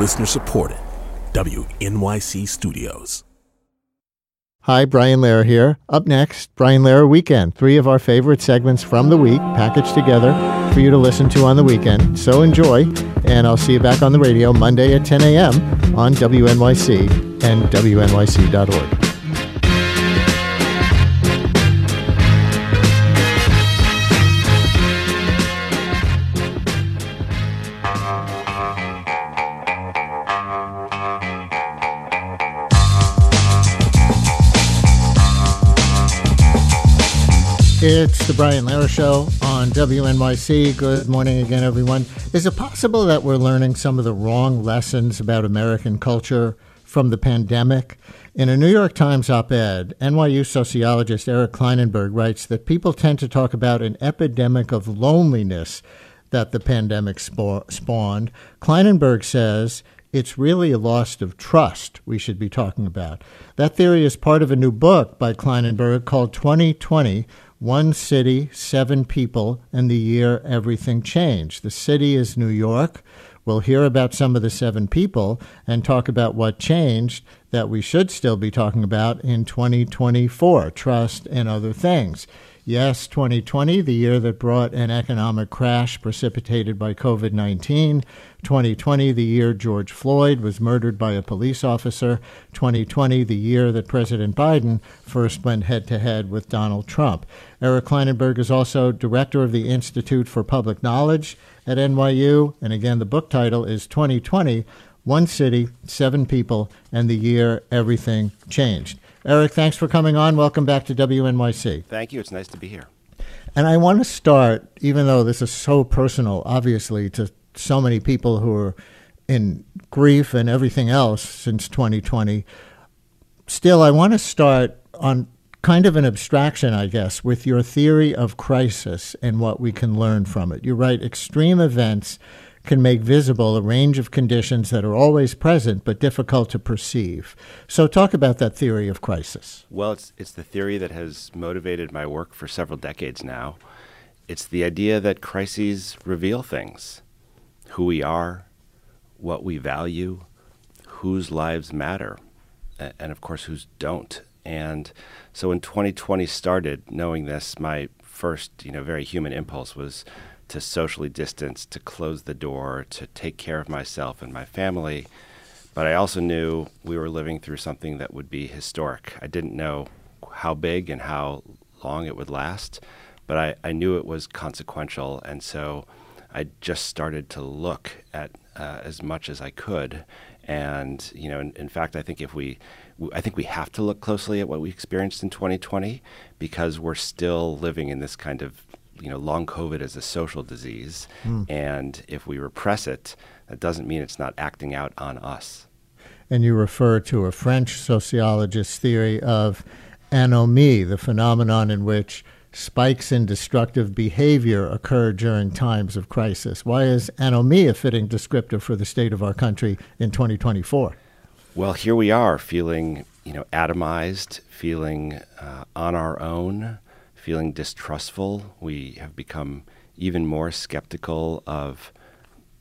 Listener supported. WNYC Studios. Hi, Brian Lehrer here. Up next, Brian Lehrer Weekend. Three of our favorite segments from the week packaged together for you to listen to on the weekend. So enjoy, and I'll see you back on the radio Monday at 10 a.m. on WNYC and WNYC.org. It's the Brian Lehrer Show on WNYC. Good morning again, everyone. Is it possible that we're learning some of the wrong lessons about American culture from the pandemic? In a New York Times op ed, NYU sociologist Eric Klinenberg writes that people tend to talk about an epidemic of loneliness that the pandemic spawned. Klinenberg says it's really a loss of trust we should be talking about. That theory is part of a new book by Klinenberg called 2020 one city, seven people, and the year everything changed. The city is New York. We'll hear about some of the seven people and talk about what changed that we should still be talking about in 2024 trust and other things. Yes, 2020, the year that brought an economic crash precipitated by COVID 19. 2020, the year George Floyd was murdered by a police officer. 2020, the year that President Biden first went head to head with Donald Trump. Eric Klinenberg is also director of the Institute for Public Knowledge at NYU. And again, the book title is 2020 One City, Seven People, and the Year Everything Changed. Eric, thanks for coming on. Welcome back to WNYC. Thank you. It's nice to be here. And I want to start, even though this is so personal, obviously, to so many people who are in grief and everything else since 2020. Still, I want to start on kind of an abstraction, I guess, with your theory of crisis and what we can learn from it. You write extreme events can make visible a range of conditions that are always present but difficult to perceive. So, talk about that theory of crisis. Well, it's, it's the theory that has motivated my work for several decades now. It's the idea that crises reveal things who we are, what we value, whose lives matter, and of course, whose don't. And so, when 2020 started, knowing this, my first, you know, very human impulse was to socially distance, to close the door, to take care of myself and my family. But I also knew we were living through something that would be historic. I didn't know how big and how long it would last, but I, I knew it was consequential. And so I just started to look at uh, as much as I could. And, you know, in, in fact, I think if we, I think we have to look closely at what we experienced in 2020 because we're still living in this kind of you know, long COVID is a social disease, mm. and if we repress it, that doesn't mean it's not acting out on us. And you refer to a French sociologist's theory of anomie, the phenomenon in which spikes in destructive behavior occur during times of crisis. Why is anomie a fitting descriptor for the state of our country in 2024? Well, here we are feeling, you know, atomized, feeling uh, on our own, feeling distrustful. We have become even more skeptical of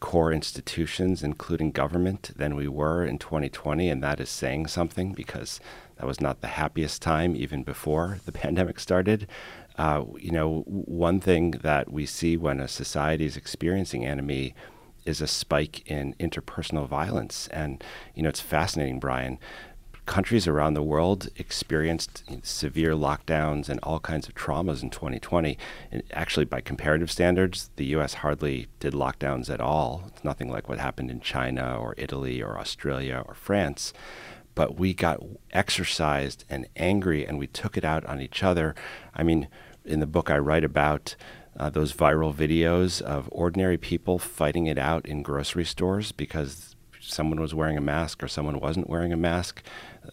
core institutions, including government, than we were in 2020. And that is saying something because that was not the happiest time even before the pandemic started. Uh, you know, one thing that we see when a society is experiencing anomie is a spike in interpersonal violence. And, you know, it's fascinating, Brian countries around the world experienced severe lockdowns and all kinds of traumas in 2020. And actually, by comparative standards, the U.S. hardly did lockdowns at all. It's nothing like what happened in China or Italy or Australia or France. But we got exercised and angry, and we took it out on each other. I mean, in the book, I write about uh, those viral videos of ordinary people fighting it out in grocery stores because someone was wearing a mask or someone wasn't wearing a mask.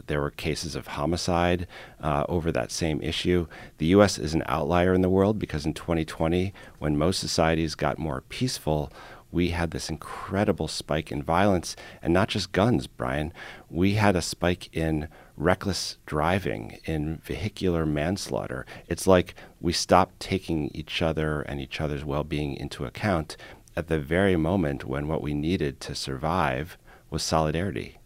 There were cases of homicide uh, over that same issue. The U.S. is an outlier in the world because in 2020, when most societies got more peaceful, we had this incredible spike in violence, and not just guns, Brian. We had a spike in reckless driving, in vehicular manslaughter. It's like we stopped taking each other and each other's well being into account at the very moment when what we needed to survive was solidarity.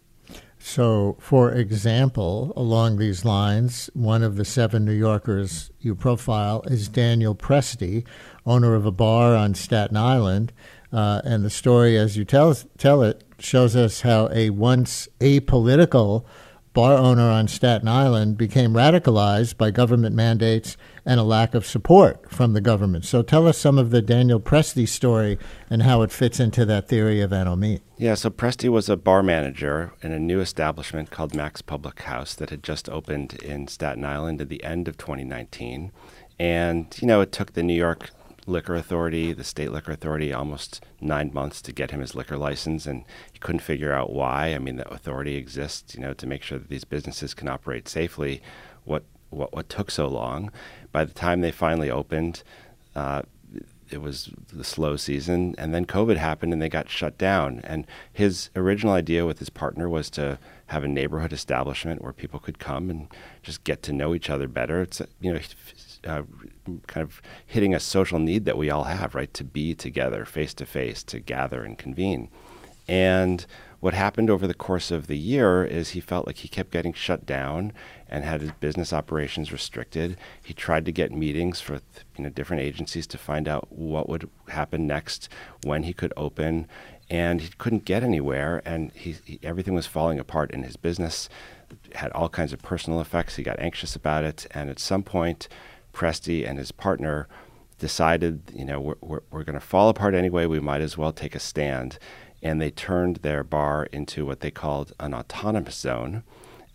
So, for example, along these lines, one of the seven New Yorkers you profile is Daniel Presti, owner of a bar on Staten Island. Uh, and the story, as you tell, tell it, shows us how a once apolitical bar owner on Staten Island became radicalized by government mandates and a lack of support from the government. So tell us some of the Daniel Presti story and how it fits into that theory of anomie. Yeah, so Presti was a bar manager in a new establishment called Mac's Public House that had just opened in Staten Island at the end of 2019. And, you know, it took the New York liquor authority, the state liquor authority, almost nine months to get him his liquor license, and he couldn't figure out why. I mean, the authority exists, you know, to make sure that these businesses can operate safely. What what what took so long? By the time they finally opened, uh, it was the slow season, and then COVID happened, and they got shut down. And his original idea with his partner was to have a neighborhood establishment where people could come and just get to know each other better. It's you know uh, kind of hitting a social need that we all have, right? To be together, face to face, to gather and convene. And what happened over the course of the year is he felt like he kept getting shut down and had his business operations restricted. He tried to get meetings for you know different agencies to find out what would happen next, when he could open, and he couldn't get anywhere. And he, he everything was falling apart in his business. Had all kinds of personal effects. He got anxious about it, and at some point, Presti and his partner decided, you know, we're, we're, we're going to fall apart anyway. We might as well take a stand. And they turned their bar into what they called an autonomous zone.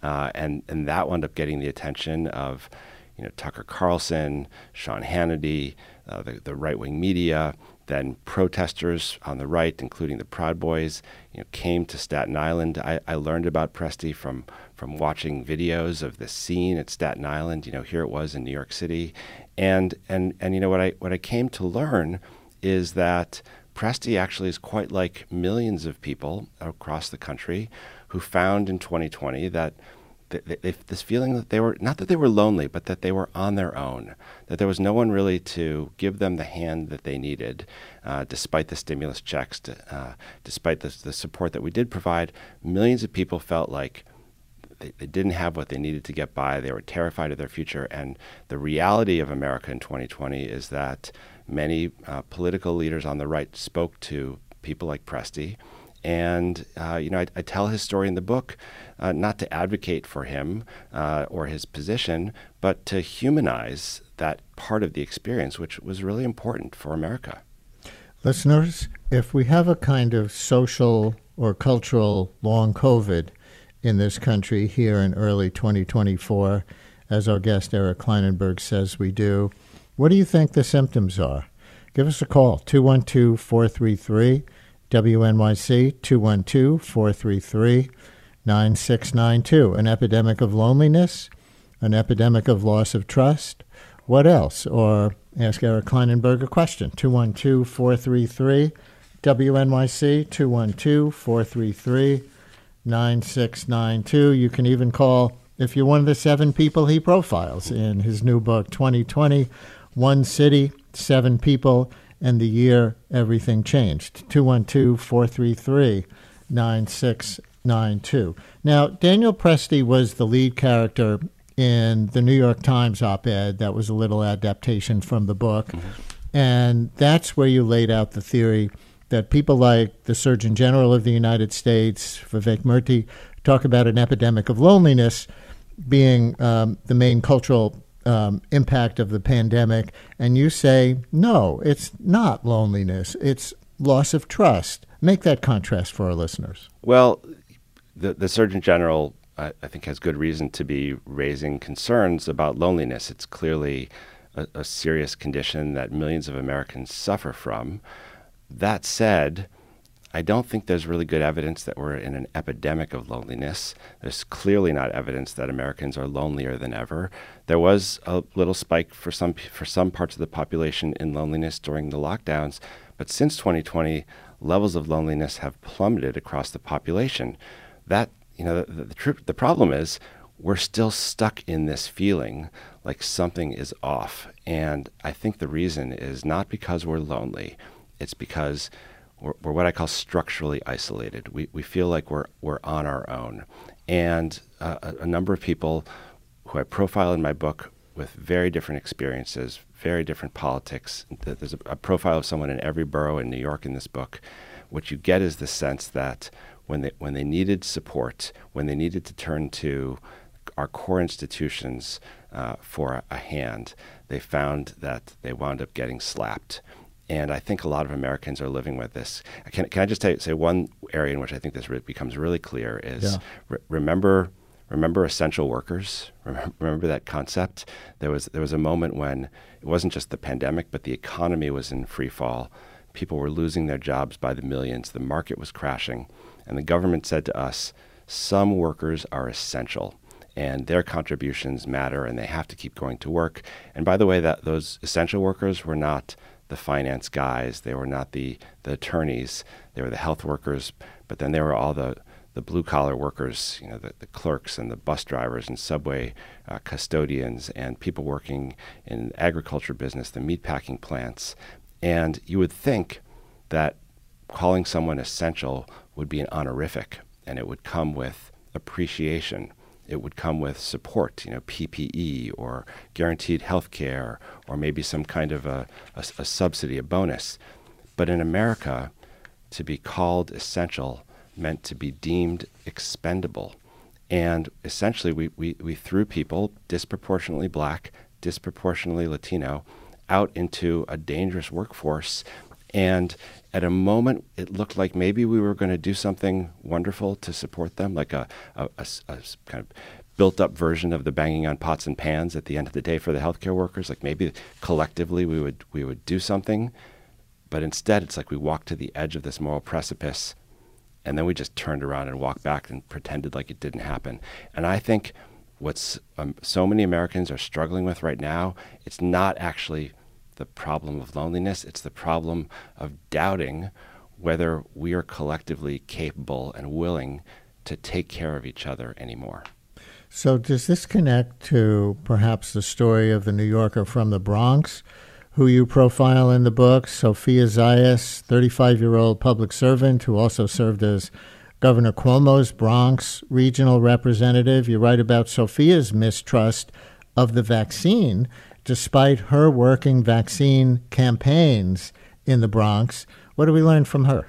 Uh, and, and that wound up getting the attention of, you know, Tucker Carlson, Sean Hannity, uh, the, the right wing media, then protesters on the right, including the Proud Boys, you know, came to Staten Island. I, I learned about Presti from from watching videos of the scene at Staten Island. You know, here it was in New York City, and and and you know what I what I came to learn is that Presti actually is quite like millions of people across the country who found in 2020 that they, they, this feeling that they were not that they were lonely, but that they were on their own. That there was no one really to give them the hand that they needed, uh, despite the stimulus checks, to, uh, despite the, the support that we did provide. Millions of people felt like they, they didn't have what they needed to get by. They were terrified of their future. And the reality of America in 2020 is that many uh, political leaders on the right spoke to people like Presti and, uh, you know, I, I, tell his story in the book uh, not to advocate for him uh, or his position, but to humanize that part of the experience, which was really important for America. Listeners, if we have a kind of social or cultural long COVID in this country here in early 2024, as our guest Eric Klinenberg says we do, what do you think the symptoms are? Give us a call, 212 433 WNYC 212 433 9692. An epidemic of loneliness, an epidemic of loss of trust. What else? Or ask Eric Klinenberg a question 212 433 WNYC 212 433 9692. You can even call if you're one of the seven people he profiles in his new book, 2020 One City, Seven People and the year everything changed. 212 433 9692. Now, Daniel Presti was the lead character in the New York Times op ed that was a little adaptation from the book. Mm-hmm. And that's where you laid out the theory that people like the Surgeon General of the United States, Vivek Murthy, talk about an epidemic of loneliness being um, the main cultural um, impact of the pandemic, and you say, no, it's not loneliness, it's loss of trust. Make that contrast for our listeners. Well, the, the Surgeon General, I, I think, has good reason to be raising concerns about loneliness. It's clearly a, a serious condition that millions of Americans suffer from. That said, I don't think there's really good evidence that we're in an epidemic of loneliness. There's clearly not evidence that Americans are lonelier than ever. There was a little spike for some for some parts of the population in loneliness during the lockdowns, but since 2020, levels of loneliness have plummeted across the population. That you know the, the, the, the problem is we're still stuck in this feeling like something is off, and I think the reason is not because we're lonely. It's because we're, we're, what I call structurally isolated. We, we feel like we're, we're on our own. And uh, a, number of people who I profile in my book with very different experiences, very different politics. There's a, profile of someone in every borough in New York in this book. What you get is the sense that when they, when they needed support, when they needed to turn to our core institutions uh, for a hand, they found that they wound up getting slapped. And I think a lot of Americans are living with this. Can, can I just say one area in which I think this re- becomes really clear is yeah. re- remember remember essential workers. Remember, remember, that concept. There was there was a moment when it wasn't just the pandemic, but the economy was in free fall. People were losing their jobs by the millions. The market was crashing, and the government said to us, "Some workers are essential." and their contributions matter and they have to keep going to work. And by the way, that those essential workers were not the finance guys, they were not the, the attorneys, they were the health workers, but then there were all the, the blue collar workers, you know, the, the clerks and the bus drivers and subway uh, custodians and people working in agriculture business, the meatpacking plants. And you would think that calling someone essential would be an honorific and it would come with appreciation it would come with support, you know, PPE or guaranteed health care or maybe some kind of a, a, a subsidy, a bonus. But in America, to be called essential meant to be deemed expendable. And essentially, we, we, we threw people, disproportionately black, disproportionately Latino, out into a dangerous workforce. And at a moment, it looked like maybe we were going to do something wonderful to support them, like a, a, a, a kind of built up version of the banging on pots and pans at the end of the day for the healthcare workers. Like maybe collectively we would we would do something, but instead it's like we walked to the edge of this moral precipice, and then we just turned around and walked back and pretended like it didn't happen. And I think what's um, so many Americans are struggling with right now, it's not actually the problem of loneliness, it's the problem of doubting whether we are collectively capable and willing to take care of each other anymore. So, does this connect to perhaps the story of the New Yorker from the Bronx, who you profile in the book, Sophia Zayas, 35 year old public servant who also served as Governor Cuomo's Bronx regional representative? You write about Sophia's mistrust of the vaccine despite her working vaccine campaigns in the Bronx. What do we learn from her?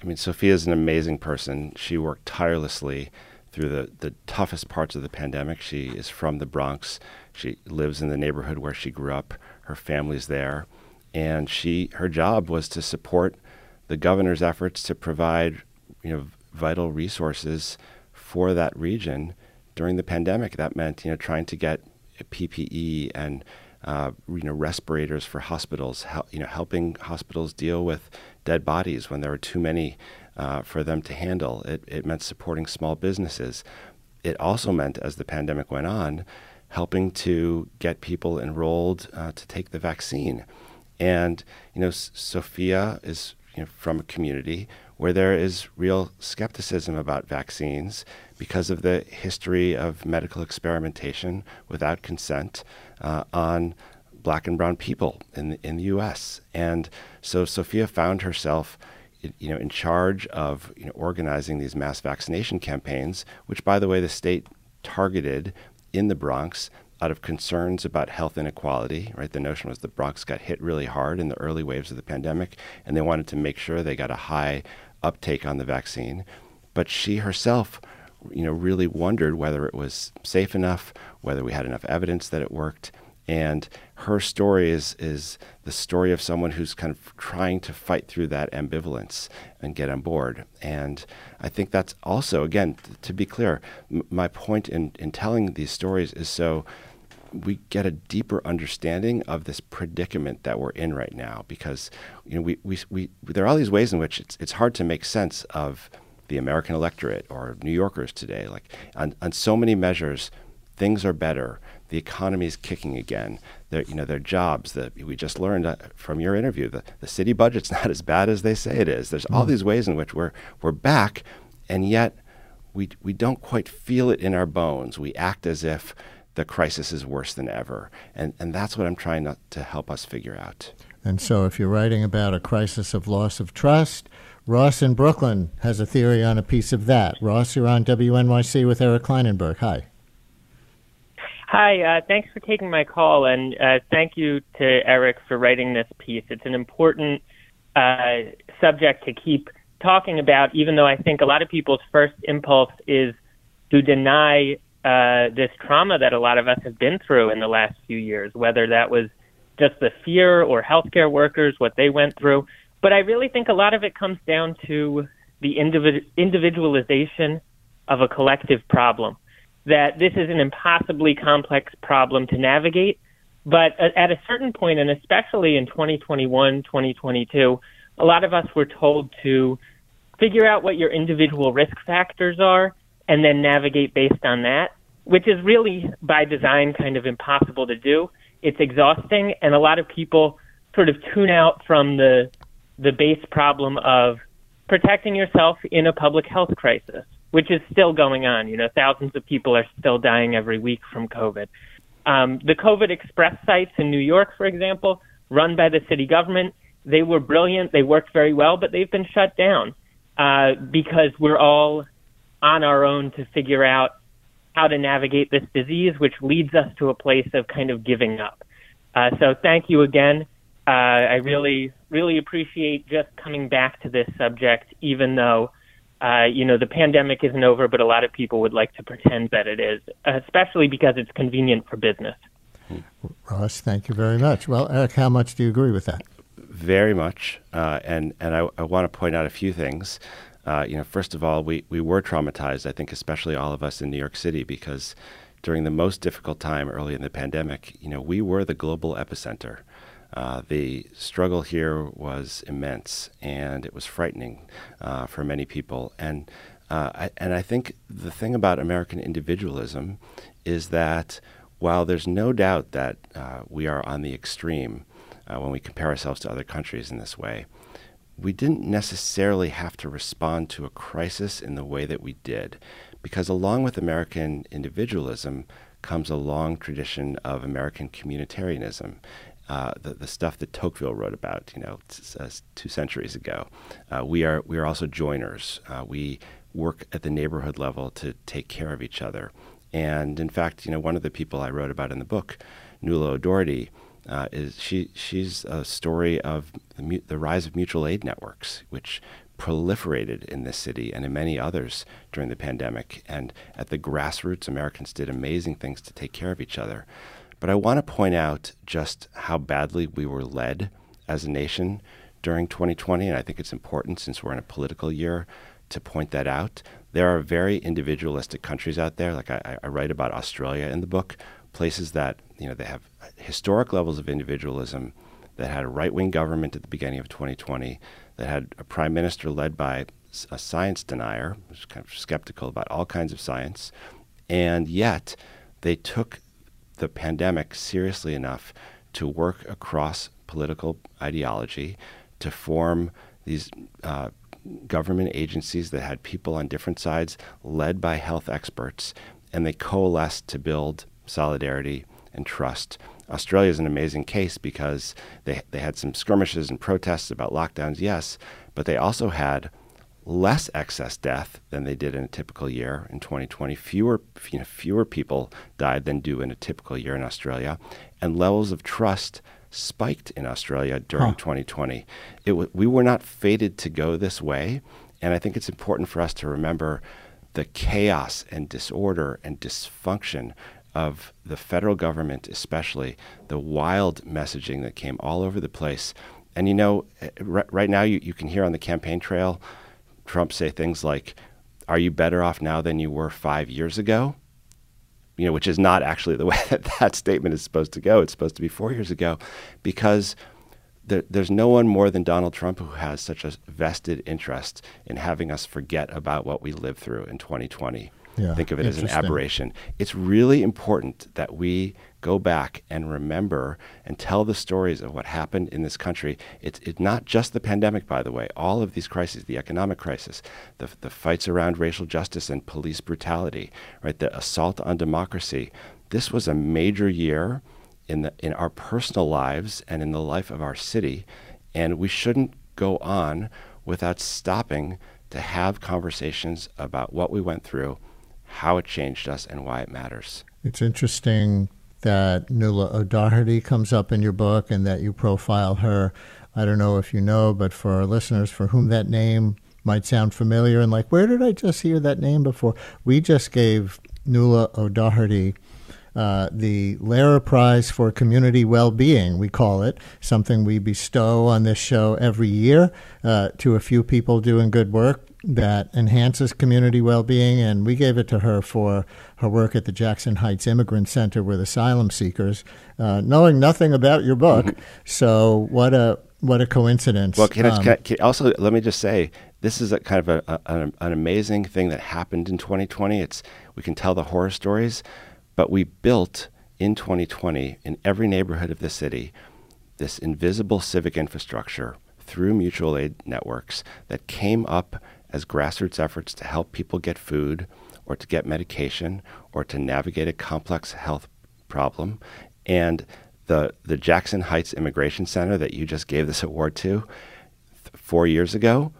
I mean, Sophia is an amazing person. She worked tirelessly through the, the toughest parts of the pandemic. She is from the Bronx. She lives in the neighborhood where she grew up. Her family's there. And she her job was to support the governor's efforts to provide, you know, vital resources for that region during the pandemic. That meant, you know, trying to get PPE and uh, you know, respirators for hospitals, hel- you know, helping hospitals deal with dead bodies when there are too many uh, for them to handle. It, it meant supporting small businesses. It also meant, as the pandemic went on, helping to get people enrolled uh, to take the vaccine. And you know, S- Sophia is you know, from a community where there is real skepticism about vaccines because of the history of medical experimentation without consent uh, on black and brown people in the, in the U.S. And so Sophia found herself, you know, in charge of you know, organizing these mass vaccination campaigns, which, by the way, the state targeted in the Bronx out of concerns about health inequality, right? The notion was the Bronx got hit really hard in the early waves of the pandemic, and they wanted to make sure they got a high uptake on the vaccine. But she herself, you know, really wondered whether it was safe enough, whether we had enough evidence that it worked. And her story is is the story of someone who's kind of trying to fight through that ambivalence and get on board. And I think that's also, again, to be clear, m- my point in, in telling these stories is so we get a deeper understanding of this predicament that we're in right now because you know we, we, we there are all these ways in which it's it's hard to make sense of the American electorate or New Yorkers today like on, on so many measures things are better the economy is kicking again their you know their jobs that we just learned uh, from your interview the, the city budget's not as bad as they say it is there's all mm. these ways in which we're we're back and yet we we don't quite feel it in our bones we act as if the crisis is worse than ever. And, and that's what I'm trying to, to help us figure out. And so, if you're writing about a crisis of loss of trust, Ross in Brooklyn has a theory on a piece of that. Ross, you're on WNYC with Eric Klinenberg. Hi. Hi, uh, thanks for taking my call, and uh, thank you to Eric for writing this piece. It's an important uh, subject to keep talking about, even though I think a lot of people's first impulse is to deny uh, this trauma that a lot of us have been through in the last few years, whether that was just the fear or healthcare workers, what they went through. But I really think a lot of it comes down to the individ- individualization of a collective problem that this is an impossibly complex problem to navigate. But at a certain point, and especially in 2021, 2022, a lot of us were told to figure out what your individual risk factors are and then navigate based on that, which is really by design kind of impossible to do. It's exhausting, and a lot of people sort of tune out from the the base problem of protecting yourself in a public health crisis which is still going on. You know, thousands of people are still dying every week from COVID. Um, the COVID Express sites in New York, for example, run by the city government, they were brilliant. They worked very well, but they've been shut down uh, because we're all on our own to figure out how to navigate this disease, which leads us to a place of kind of giving up. Uh, so thank you again. Uh, I really, really appreciate just coming back to this subject, even though uh, you know, the pandemic isn't over, but a lot of people would like to pretend that it is, especially because it's convenient for business. Ross, thank you very much. Well, Eric, how much do you agree with that? Very much, uh, and and I, I want to point out a few things. Uh, you know, first of all, we we were traumatized. I think, especially all of us in New York City, because during the most difficult time early in the pandemic, you know, we were the global epicenter. Uh, the struggle here was immense and it was frightening uh, for many people. And uh, I, and I think the thing about American individualism is that while there's no doubt that uh, we are on the extreme uh, when we compare ourselves to other countries in this way, we didn't necessarily have to respond to a crisis in the way that we did, because along with American individualism comes a long tradition of American communitarianism. Uh, the, the stuff that Tocqueville wrote about, you know, uh, two centuries ago. Uh, we are we are also joiners. Uh, we work at the neighborhood level to take care of each other. And in fact, you know, one of the people I wrote about in the book, Nuala O'Doherty, uh, is she she's a story of the, the rise of mutual aid networks, which proliferated in this city and in many others during the pandemic. And at the grassroots, Americans did amazing things to take care of each other. But I want to point out just how badly we were led as a nation during 2020. And I think it's important since we're in a political year to point that out. There are very individualistic countries out there. Like I, I write about Australia in the book, places that, you know, they have historic levels of individualism that had a right wing government at the beginning of 2020, that had a prime minister led by a science denier, who's kind of skeptical about all kinds of science, and yet they took the pandemic seriously enough to work across political ideology to form these uh, government agencies that had people on different sides led by health experts, and they coalesced to build solidarity and trust. Australia is an amazing case because they, they had some skirmishes and protests about lockdowns, yes, but they also had less excess death than they did in a typical year in 2020. Fewer, you know, fewer people died than do in a typical year in Australia, and levels of trust spiked in Australia during huh. 2020. It w- we were not fated to go this way, and I think it's important for us to remember the chaos and disorder and dysfunction of the federal government, especially the wild messaging that came all over the place. And you know, eh, right now you, you can hear on the campaign trail Trump say things like, Are you better off now than you were five years ago? You know, which is not actually the way that that statement is supposed to go. It's supposed to be four years ago because there, there's no one more than Donald Trump who has such a vested interest in having us forget about what we lived through in 2020. Yeah, Think of it as an aberration. It's really important that we go back and remember and tell the stories of what happened in this country. It's, it's not just the pandemic, by the way. All of these crises, the economic crisis, the, the fights around racial justice and police brutality, right, the assault on democracy. This was a major year in, the, in our personal lives and in the life of our city, and we shouldn't go on without stopping to have conversations about what we went through, how it changed us, and why it matters. It's interesting that Nuala O'Doherty comes up in your book and that you profile her. I don't know if you know, but for our listeners for whom that name might sound familiar and like, where did I just hear that name before? We just gave Nuala O'Doherty uh, the Lehrer Prize for Community Well-Being, we call it, something we bestow on this show every year uh, to a few people doing good work that enhances community well-being, and we gave it to her for her work at the Jackson Heights Immigrant Center with asylum seekers, uh, knowing nothing about your book. Mm-hmm. So what a what a coincidence! Well, can, um, I, can I, also let me just say this is a kind of a, a, an, an amazing thing that happened in 2020. It's we can tell the horror stories, but we built in 2020 in every neighborhood of the city this invisible civic infrastructure through mutual aid networks that came up as grassroots efforts to help people get food or to get medication or to navigate a complex health problem. And the, the Jackson Heights Immigration Center that you just gave this award to th- four years ago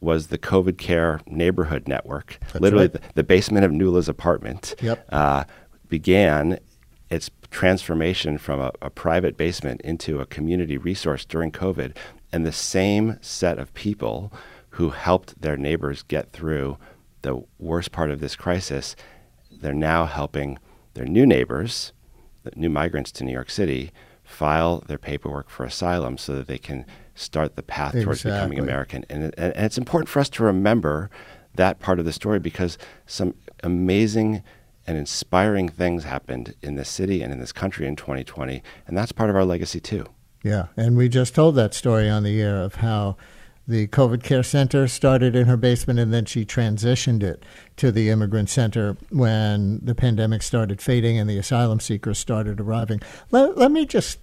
was the COVID Care Neighborhood Network. That's Literally, right. the, the, basement of Nuala's apartment yep. uh, began its transformation from a, a, private basement into a community resource during COVID. And the same set of people who helped their neighbors get through the worst part of this crisis, they're now helping their new neighbors, the new migrants to New York City, file their paperwork for asylum so that they can start the path exactly. towards becoming American. And, and, and it's important for us to remember that part of the story because some amazing and inspiring things happened in this city and in this country in 2020, and that's part of our legacy too. Yeah, and we just told that story on the air of how the COVID care center started in her basement and then she transitioned it to the immigrant center when the pandemic started fading and the asylum seekers started arriving. Let, let me just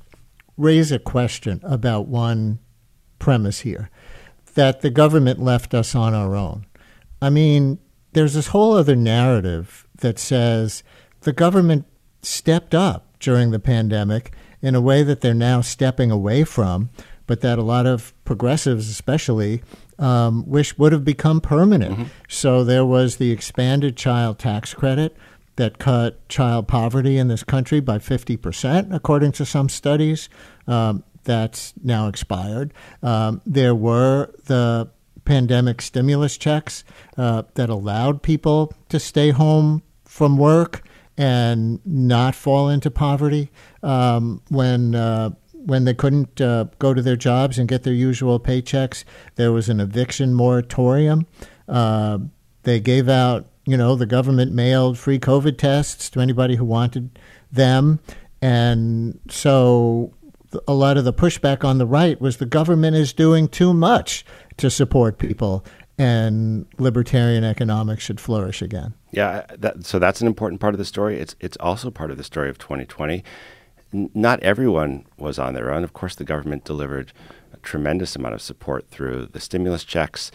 raise a question about one premise here that the government left us on our own. I mean, there's this whole other narrative that says the government stepped up during the pandemic in a way that they're now stepping away from but that a lot of progressives, especially, um, wish would have become permanent. Mm-hmm. So there was the expanded child tax credit that cut child poverty in this country by 50%, according to some studies. Um, that's now expired. Um, there were the pandemic stimulus checks uh, that allowed people to stay home from work and not fall into poverty um, when uh, when they couldn't uh, go to their jobs and get their usual paychecks, there was an eviction moratorium. Uh, they gave out, you know, the government mailed free COVID tests to anybody who wanted them. And so a lot of the pushback on the right was the government is doing too much to support people and libertarian economics should flourish again. Yeah, that, so that's an important part of the story. It's it's also part of the story of 2020 not everyone was on their own. Of course, the government delivered a tremendous amount of support through the stimulus checks.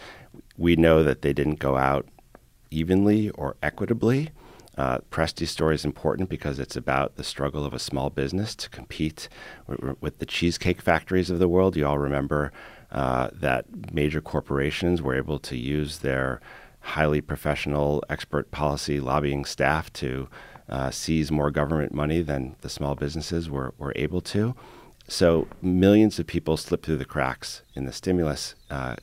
We know that they didn't go out evenly or equitably. Uh, Presti's story is important because it's about the struggle of a small business to compete with, with the cheesecake factories of the world. You all remember uh, that major corporations were able to use their highly professional expert policy lobbying staff to uh, seize more government money than the small businesses were, were able to. So millions of people slipped through the cracks in the stimulus uh,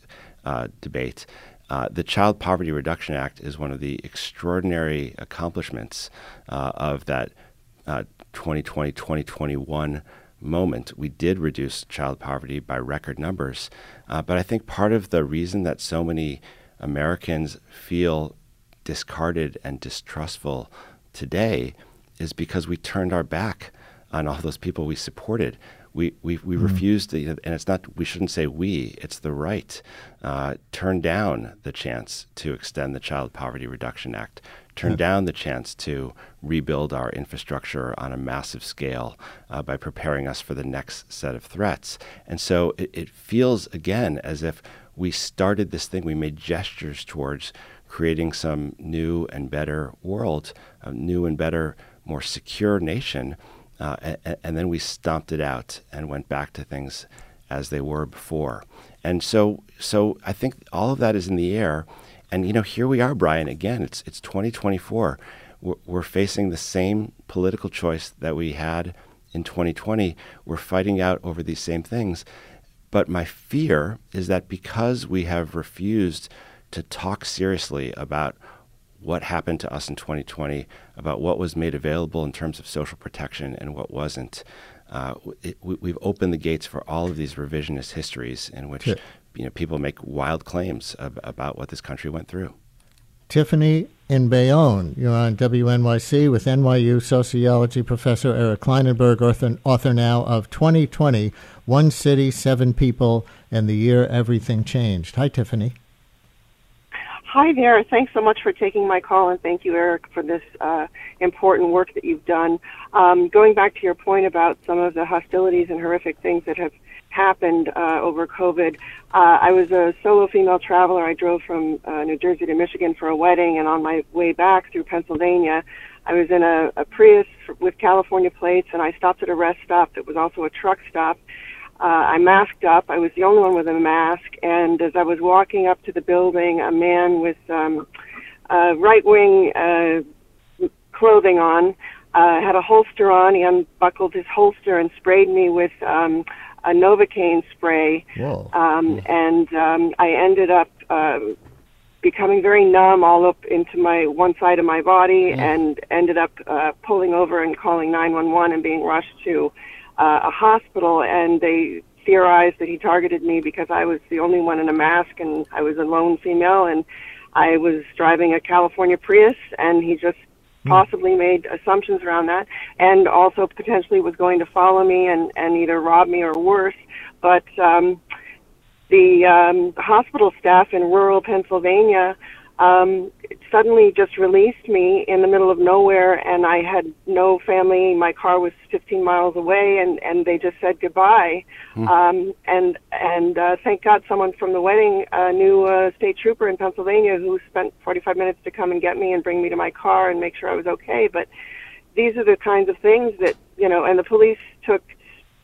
uh, debate. Uh, the Child Poverty Reduction Act is one of the extraordinary accomplishments uh, of that 2020 uh, 2021 moment. We did reduce child poverty by record numbers. but I think part of the reason that so many Americans feel discarded and distrustful today is because we turned our back on all those people we supported. We, we, we mm-hmm. refused, to, and it's not, we shouldn't say we, it's the right, uh, turn down the chance to extend the Child Poverty Reduction Act, turn yeah. down the chance to rebuild our infrastructure on a massive scale uh, by preparing us for the next set of threats. And so it, it feels, again, as if we started this thing, we made gestures towards creating some new and better world, a new and better, more secure nation. Uh, and, and, then we stomped it out and went back to things as they were before. And so, so I think all of that is in the air. And you know, here we are, Brian. Again, it's it's 2024. We're, we're facing the same political choice that we had in 2020. We're fighting out over these same things. But my fear is that because we have refused to talk seriously about what happened to us in 2020, about what was made available in terms of social protection and what wasn't, uh, it, we, have opened the gates for all of these revisionist histories in which yeah. you know people make wild claims of, about what this country went through. Tiffany in Bayonne, you're on WNYC with NYU sociology professor Eric Klinenberg, author, author now of 2020, One City, Seven People, and the Year Everything Changed. Hi, Tiffany. Hi there. Thanks so much for taking my call, and thank you, Eric, for this uh, important work that you've done. Um, going back to your point about some of the hostilities and horrific things that have happened uh, over COVID, uh, I was a solo female traveler. I drove from uh, New Jersey to Michigan for a wedding, and on my way back through Pennsylvania, I was in a, a Prius with California plates, and I stopped at a rest stop that was also a truck stop uh, I masked up. I was the only one with a mask. And as I was walking up to the building, a man with um, uh, right wing uh, clothing on uh, had a holster on. He unbuckled his holster and sprayed me with um, a Novocaine spray. Whoa. Um, and um, I ended up. Uh, becoming very numb all up into my one side of my body mm. and ended up uh, pulling over and calling 911 and being rushed to uh, a hospital, and they theorized that he targeted me because I was the only one in a mask and I was a lone female, and I was driving a California Prius, and he just hmm. possibly made assumptions around that, and also potentially was going to follow me and and either rob me or worse. But um, the um, hospital staff in rural Pennsylvania um, suddenly just released me in the middle of nowhere, and I had no family. My car was 15 miles away, and and they just said goodbye. Mm. Um, and and uh, thank God, someone from the wedding uh, knew a state trooper in Pennsylvania who spent 45 minutes to come and get me and bring me to my car and make sure I was okay. But these are the kinds of things that you know. And the police took.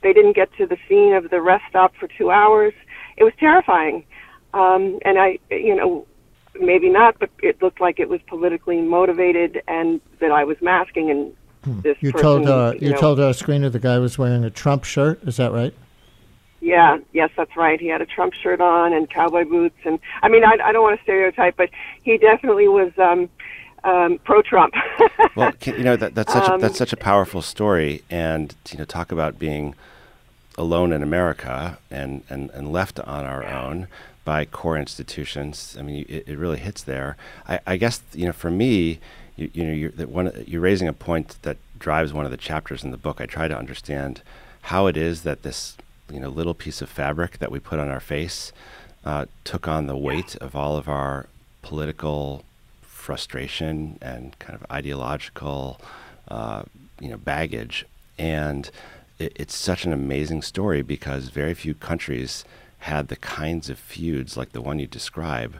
They didn't get to the scene of the rest stop for two hours. It was terrifying. Um, and I, you know, maybe not, but it looked like it was politically motivated and that I was masking and hmm. this you person, told uh, you, you know, told our screener the guy was wearing a Trump shirt. Is that right? Yeah, yes, that's right. He had a Trump shirt on and cowboy boots, and I mean, I, I don't want to stereotype, but he definitely was um, um, pro-Trump. well, you know that, that's such a, that's um, such a powerful story, and you know, talk about being alone in America and, and, and left on our own by core institutions. I mean, it, it really hits there. I, I, guess you know, for me, you, you know, you're, one, you're raising a point that drives one of the chapters in the book. I try to understand how it is that this you know little piece of fabric that we put on our face uh, took on the weight of all of our political frustration and kind of ideological uh, you know baggage and it, it's such an amazing story because very few countries had the kinds of feuds like the one you describe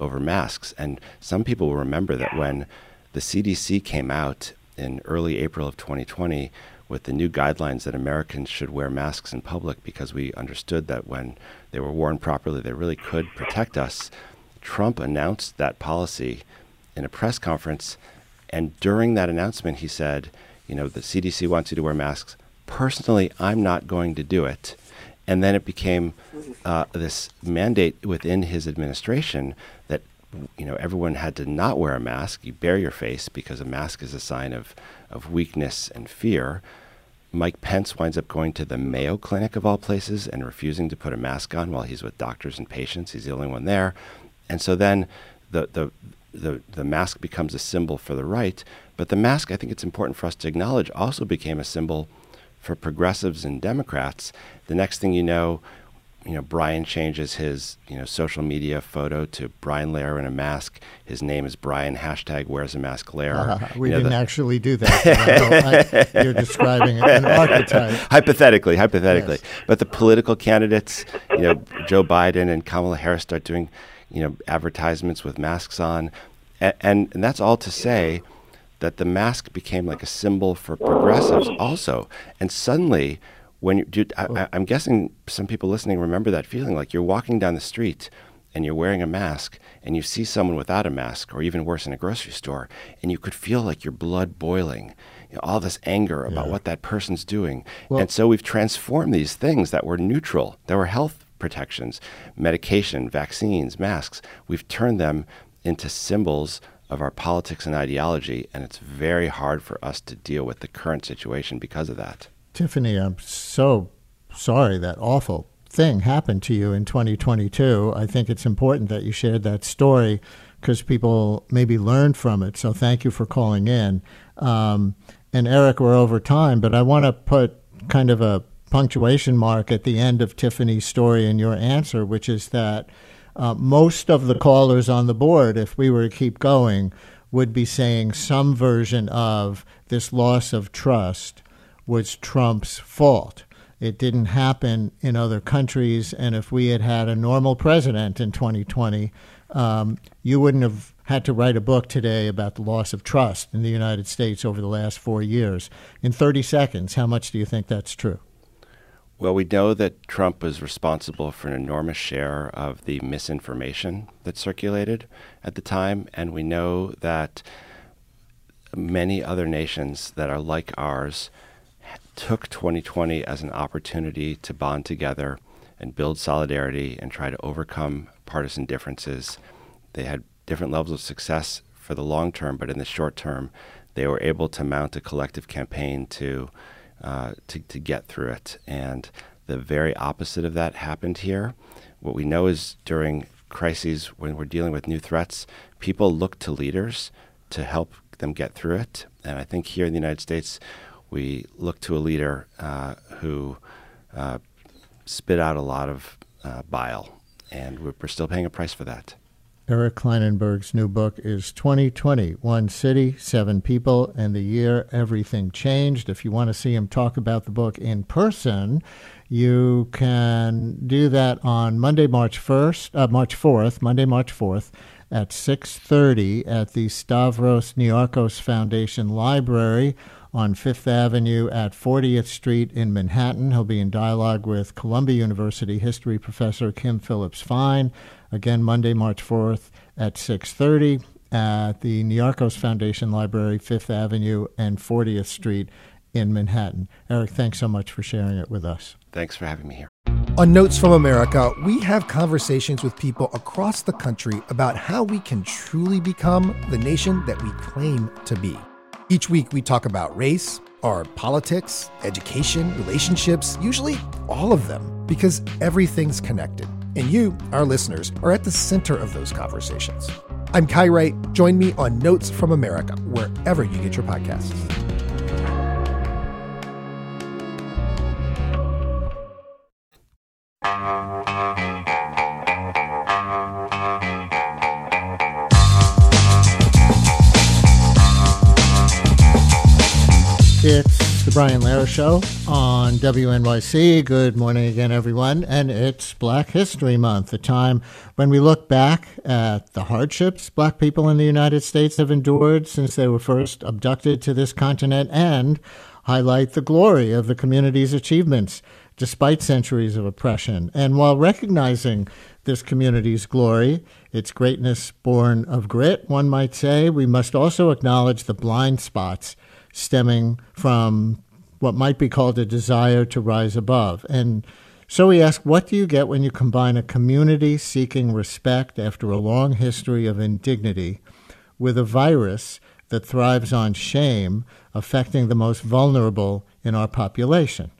over masks. And some people will remember that when the CDC came out in early April of 2020 with the new guidelines that Americans should wear masks in public because we understood that when they were worn properly, they really could protect us. Trump announced that policy in a press conference. And during that announcement, he said, you know, the CDC wants you to wear masks. Personally, I'm not going to do it. And then it became uh, this mandate within his administration that you know everyone had to not wear a mask. You bare your face because a mask is a sign of of weakness and fear. Mike Pence winds up going to the Mayo Clinic of all places and refusing to put a mask on while he's with doctors and patients. He's the only one there, and so then the the the, the mask becomes a symbol for the right. But the mask, I think it's important for us to acknowledge, also became a symbol for progressives and Democrats. The next thing you know, you know, Brian changes his, you know, social media photo to Brian Lehrer in a mask. His name is Brian hashtag wears a mask Lehrer. Uh, we you know, didn't the, actually do that. I, you're describing an archetype. Hypothetically, hypothetically. Yes. But the political candidates, you know, Joe Biden and Kamala Harris start doing, you know, advertisements with masks on. And, and, and that's all to say that the mask became like a symbol for progressives oh. also. And suddenly when you, dude, oh. I, I'm guessing some people listening remember that feeling like you're walking down the street and you're wearing a mask and you see someone without a mask, or even worse in a grocery store, and you could feel like your blood boiling, you know, all this anger about Yeah. what that person's doing. Well- and so we've transformed these things that were neutral, that were health protections, medication, vaccines, masks. We've turned them into symbols of our politics and ideology, and it's very hard for us to deal with the current situation because of that. Tiffany, I'm so sorry that awful thing happened to you in 2022. I think it's important that you shared that story because people maybe learned from it. So thank you for calling in. Um, and Eric, we're over time, but I want to put kind of a punctuation mark at the end of Tiffany's story and your answer, which is that uh, most of the callers on the board, if we were to keep going, would be saying some version of this loss of trust was Trump's fault. It didn't happen in other countries, and if we had had a normal president in 2020, um, you wouldn't have had to write a book today about the loss of trust in the United States over the last four years. In 30 seconds, how much do you think that's true? Well, we know that Trump was responsible for an enormous share of the misinformation that circulated at the time, and we know that many other nations that are like ours took 2020 as an opportunity to bond together and build solidarity and try to overcome partisan differences. They had different levels of success for the long term, but in the short term, they were able to mount a collective campaign to uh, to, to get through it. And the very opposite of that happened here. What we know is during crises, when we're dealing with new threats, people look to leaders to help them get through it. And I think here in the United States, we look to a leader uh, who uh, spit out a lot of uh, bile, and we're, we're still paying a price for that. Eric Klinenberg's new book is 2020 One City, Seven People, and the Year Everything Changed. If you want to see him talk about the book in person, you can do that on Monday, March 1st, uh, March 4th, Monday, March 4th at 6.30 at the Stavros Niarchos Foundation Library on Fifth Avenue at 40th Street in Manhattan. He'll be in dialogue with Columbia University history professor Kim Phillips-Fein. Again, Monday, March 4th at 6.30 at the Niarchos Foundation Library, Fifth Avenue and 40th Street in Manhattan. Eric, thanks so much for sharing it with us. Thanks for having me here. On Notes from America, we have conversations with people across the country about how we can truly become the nation that we claim to be. Each week, we talk about race, our politics, education, relationships, usually all of them, because everything's connected. And you, our listeners, are at the center of those conversations. I'm Kai Wright. Join me on Notes from America, wherever you get your podcasts. It's the Brian Lehrer Show on WNYC. Good morning again, everyone. And it's Black History Month, a time when we look back at the hardships black people in the United States have endured since they were first abducted to this continent and highlight the glory of the community's achievements despite centuries of oppression. And while recognizing this community's glory, its greatness born of grit, one might say, we must also acknowledge the blind spots stemming from what might be called a desire to rise above. And so we ask, what do you get when you combine a community seeking respect after a long history of indignity with a virus that thrives on shame affecting the most vulnerable in our population?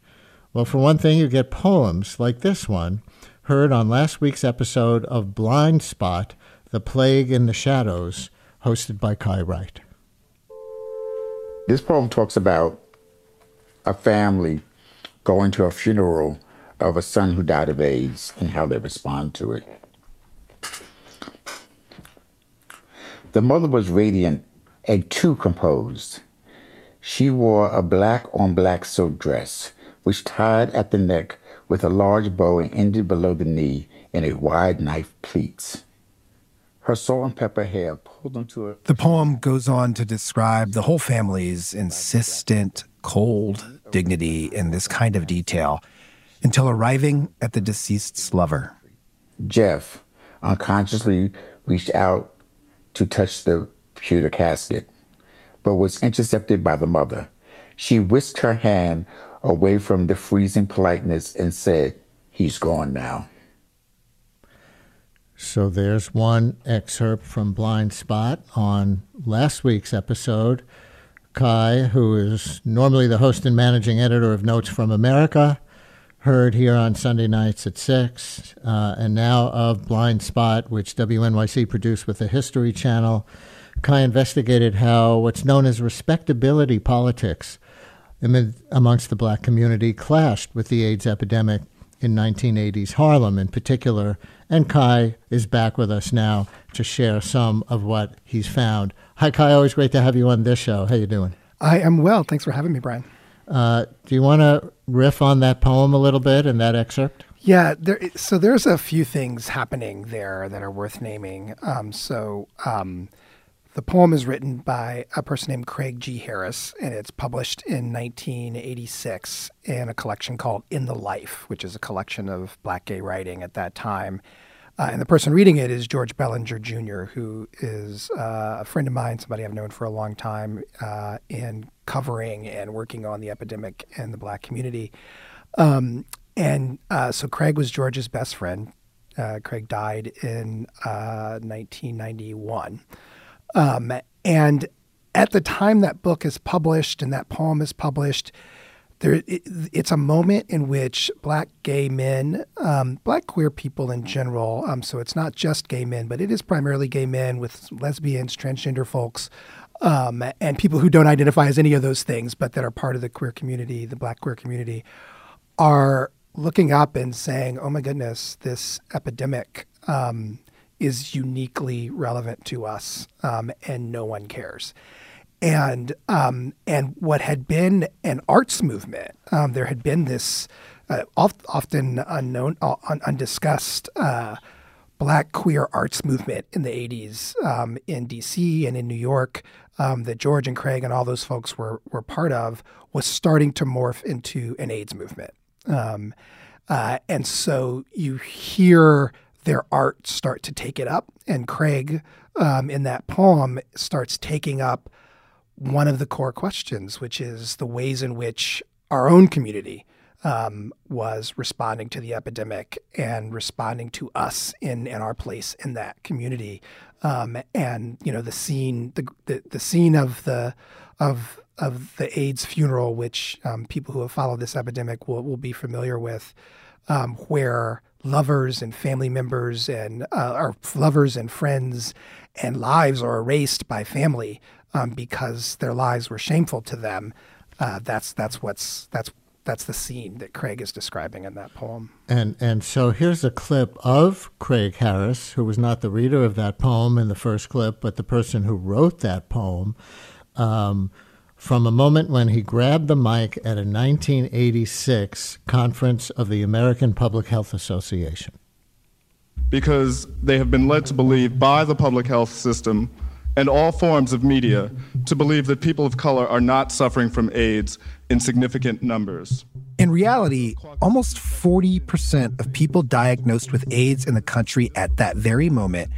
Well, for one thing, you get poems like this one, heard on last week's episode of Blind Spot The Plague in the Shadows, hosted by Kai Wright. This poem talks about a family going to a funeral of a son who died of AIDS and how they respond to it. The mother was radiant and too composed. She wore a black on black silk dress, which tied at the neck with a large bow and ended below the knee in a wide knife pleats. Her salt and pepper hair pulled into her The poem goes on to describe the whole family's insistent, cold dignity and this kind of detail until arriving at the deceased's lover. Jeff unconsciously reached out to touch the pewter casket, but was intercepted by the mother. She whisked her hand away from the freezing politeness and said, He's gone now. So there's one excerpt from Blind Spot on last week's episode. Kai, who is normally the host and managing editor of Notes from America, heard here on Sunday nights at 6, uh, and now of Blind Spot, which WNYC produced with the History Channel. Kai investigated how what's known as respectability politics amongst the black community clashed with the AIDS epidemic in 1980s Harlem in particular. And Kai is back with us now to share some of what he's found. Hi, Kai. Always great to have you on this show. How you doing? I am well. Thanks for having me, Brian. Uh, do you want to riff on that poem a little bit and that excerpt? Yeah, there, so there's a few things happening there that are worth naming. Um, so um, the poem is written by a person named Craig G. Harris, and it's published in 1986 in a collection called In the Life, which is a collection of black gay writing at that time. Uh, and the person reading it is George Bellinger Jr., who is uh, a friend of mine, somebody I've known for a long time uh, in covering and working on the epidemic in the black community. Um, and uh, so Craig was George's best friend. Uh, Craig died in 1991. Um, and at the time that book is published and that poem is published, there it, it's a moment in which black gay men, um, black queer people in general, um, so it's not just gay men, but it is primarily gay men with lesbians, transgender folks, um, and people who don't identify as any of those things, but that are part of the queer community, the black queer community, are looking up and saying, "Oh my goodness, this epidemic." Is uniquely relevant to us, um, and no one cares and um, and what had been an arts movement. Um, there had been this uh, often unknown, uh, undiscussed uh, black queer arts movement in the 80s um, in D.C. and in New York um, that George and Craig and all those folks were were part of was starting to morph into an AIDS movement. Um, uh, and so you hear their art start to take it up, and Craig um, in that poem starts taking up one of the core questions, which is the ways in which our own community um, was responding to the epidemic and responding to us in, in our place in that community. Um, and you know the scene, the, the, the scene of the of of the AIDS funeral, which um, people who have followed this epidemic will will be familiar with, um, where lovers and family members and uh, or lovers and friends and lives are erased by family um, because their lives were shameful to them. Uh, that's that's what's that's that's the scene that Craig is describing in that poem. And and so here's a clip of Craig Harris, who was not the reader of that poem in the first clip, but the person who wrote that poem, um, from a moment when he grabbed the mic at a 1986 conference of the American Public Health Association. Because they have been led to believe by the public health system and all forms of media to believe that people of color are not suffering from AIDS in significant numbers. In reality, almost 40% of people diagnosed with AIDS in the country at that very moment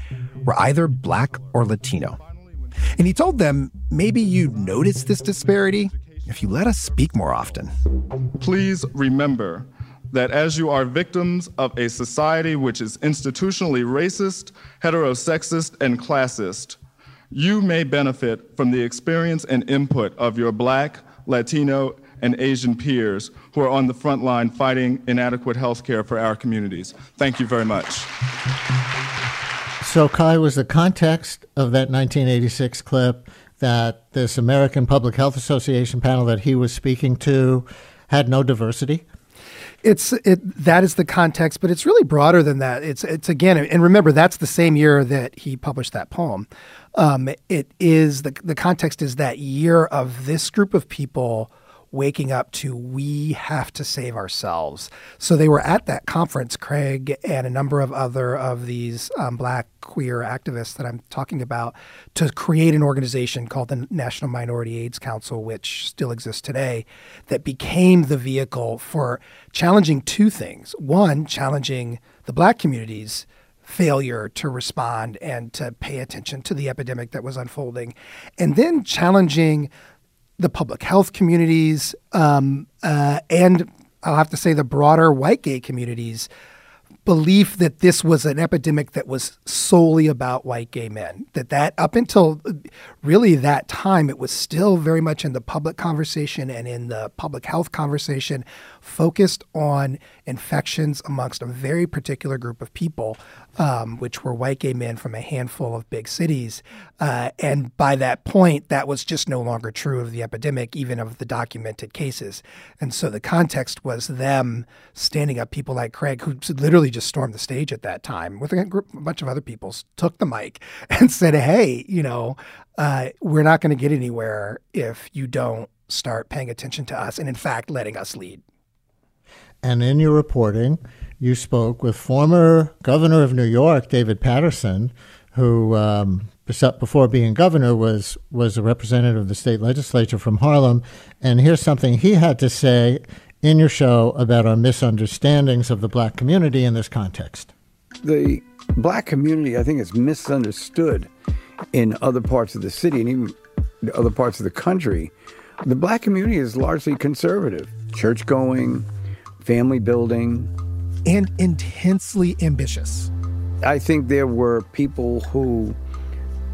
were either black or Latino. And he told them maybe you'd notice this disparity if you let us speak more often. Please remember that as you are victims of a society which is institutionally racist, heterosexist, and classist, you may benefit from the experience and input of your Black, Latino, and Asian peers who are on the front line fighting inadequate health care for our communities. Thank you very much. So, Kai, was the context of that 1986 clip that this American Public Health Association panel that he was speaking to had no diversity? it's it that is the context, but it's really broader than that. It's it's again, and remember that's the same year that he published that poem. Um, it is the the context is that year of this group of people waking up to we have to save ourselves. So they were at that conference, Craig and a number of other of these um, black queer activists that I'm talking about, to create an organization called the National Minority AIDS Council, which still exists today, that became the vehicle for challenging two things. One, challenging the black community's failure to respond and to pay attention to the epidemic that was unfolding, and then challenging the public health communities um, uh, and I'll have to say the broader white gay communities belief that this was an epidemic that was solely about white gay men that that up until really that time it was still very much in the public conversation and in the public health conversation focused on infections amongst a very particular group of people um, which were white gay men from a handful of big cities uh, and by that point that was just no longer true of the epidemic even of the documented cases and so the context was them standing up people like craig who literally just stormed the stage at that time with a, group, a bunch of other people, took the mic and said, "Hey, you know, uh, we're not going to get anywhere if you don't start paying attention to us, and in fact, letting us lead." And in your reporting, you spoke with former governor of New York, David Paterson, who, um, before being governor, was was a representative of the state legislature from Harlem. And here's something he had to say in your show about our misunderstandings of the black community in this context. The black community, I think, is misunderstood in other parts of the city and even other parts of the country. The black community is largely conservative, church going, family building, and intensely ambitious. I think there were people who,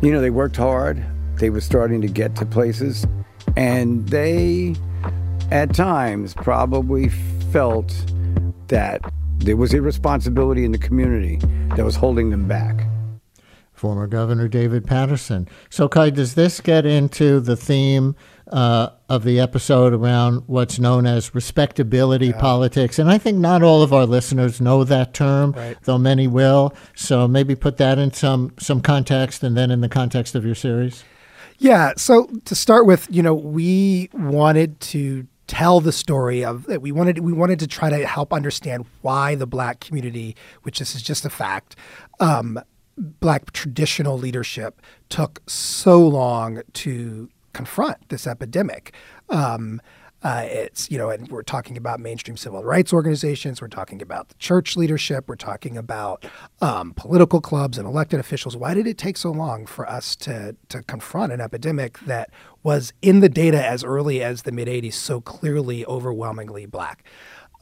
you know, they worked hard, they were starting to get to places, and they at times probably felt that there was a responsibility in the community that was holding them back. Former Governor David Paterson. So, Kai, does this get into the theme uh, of the episode around what's known as respectability yeah. politics? And I think not all of our listeners know that term, right. though many will. So, maybe put that in some some context, and then in the context of your series. Yeah. So, to start with, you know, we wanted to tell the story of that we wanted we wanted to try to help understand why the black community which this is just a fact um, black traditional leadership took so long to confront this epidemic um, uh, it's you know, and we're talking about mainstream civil rights organizations. We're talking about the church leadership. We're talking about um, political clubs and elected officials. Why did it take so long for us to to confront an epidemic that was in the data as early as the mid '80s, so clearly overwhelmingly black?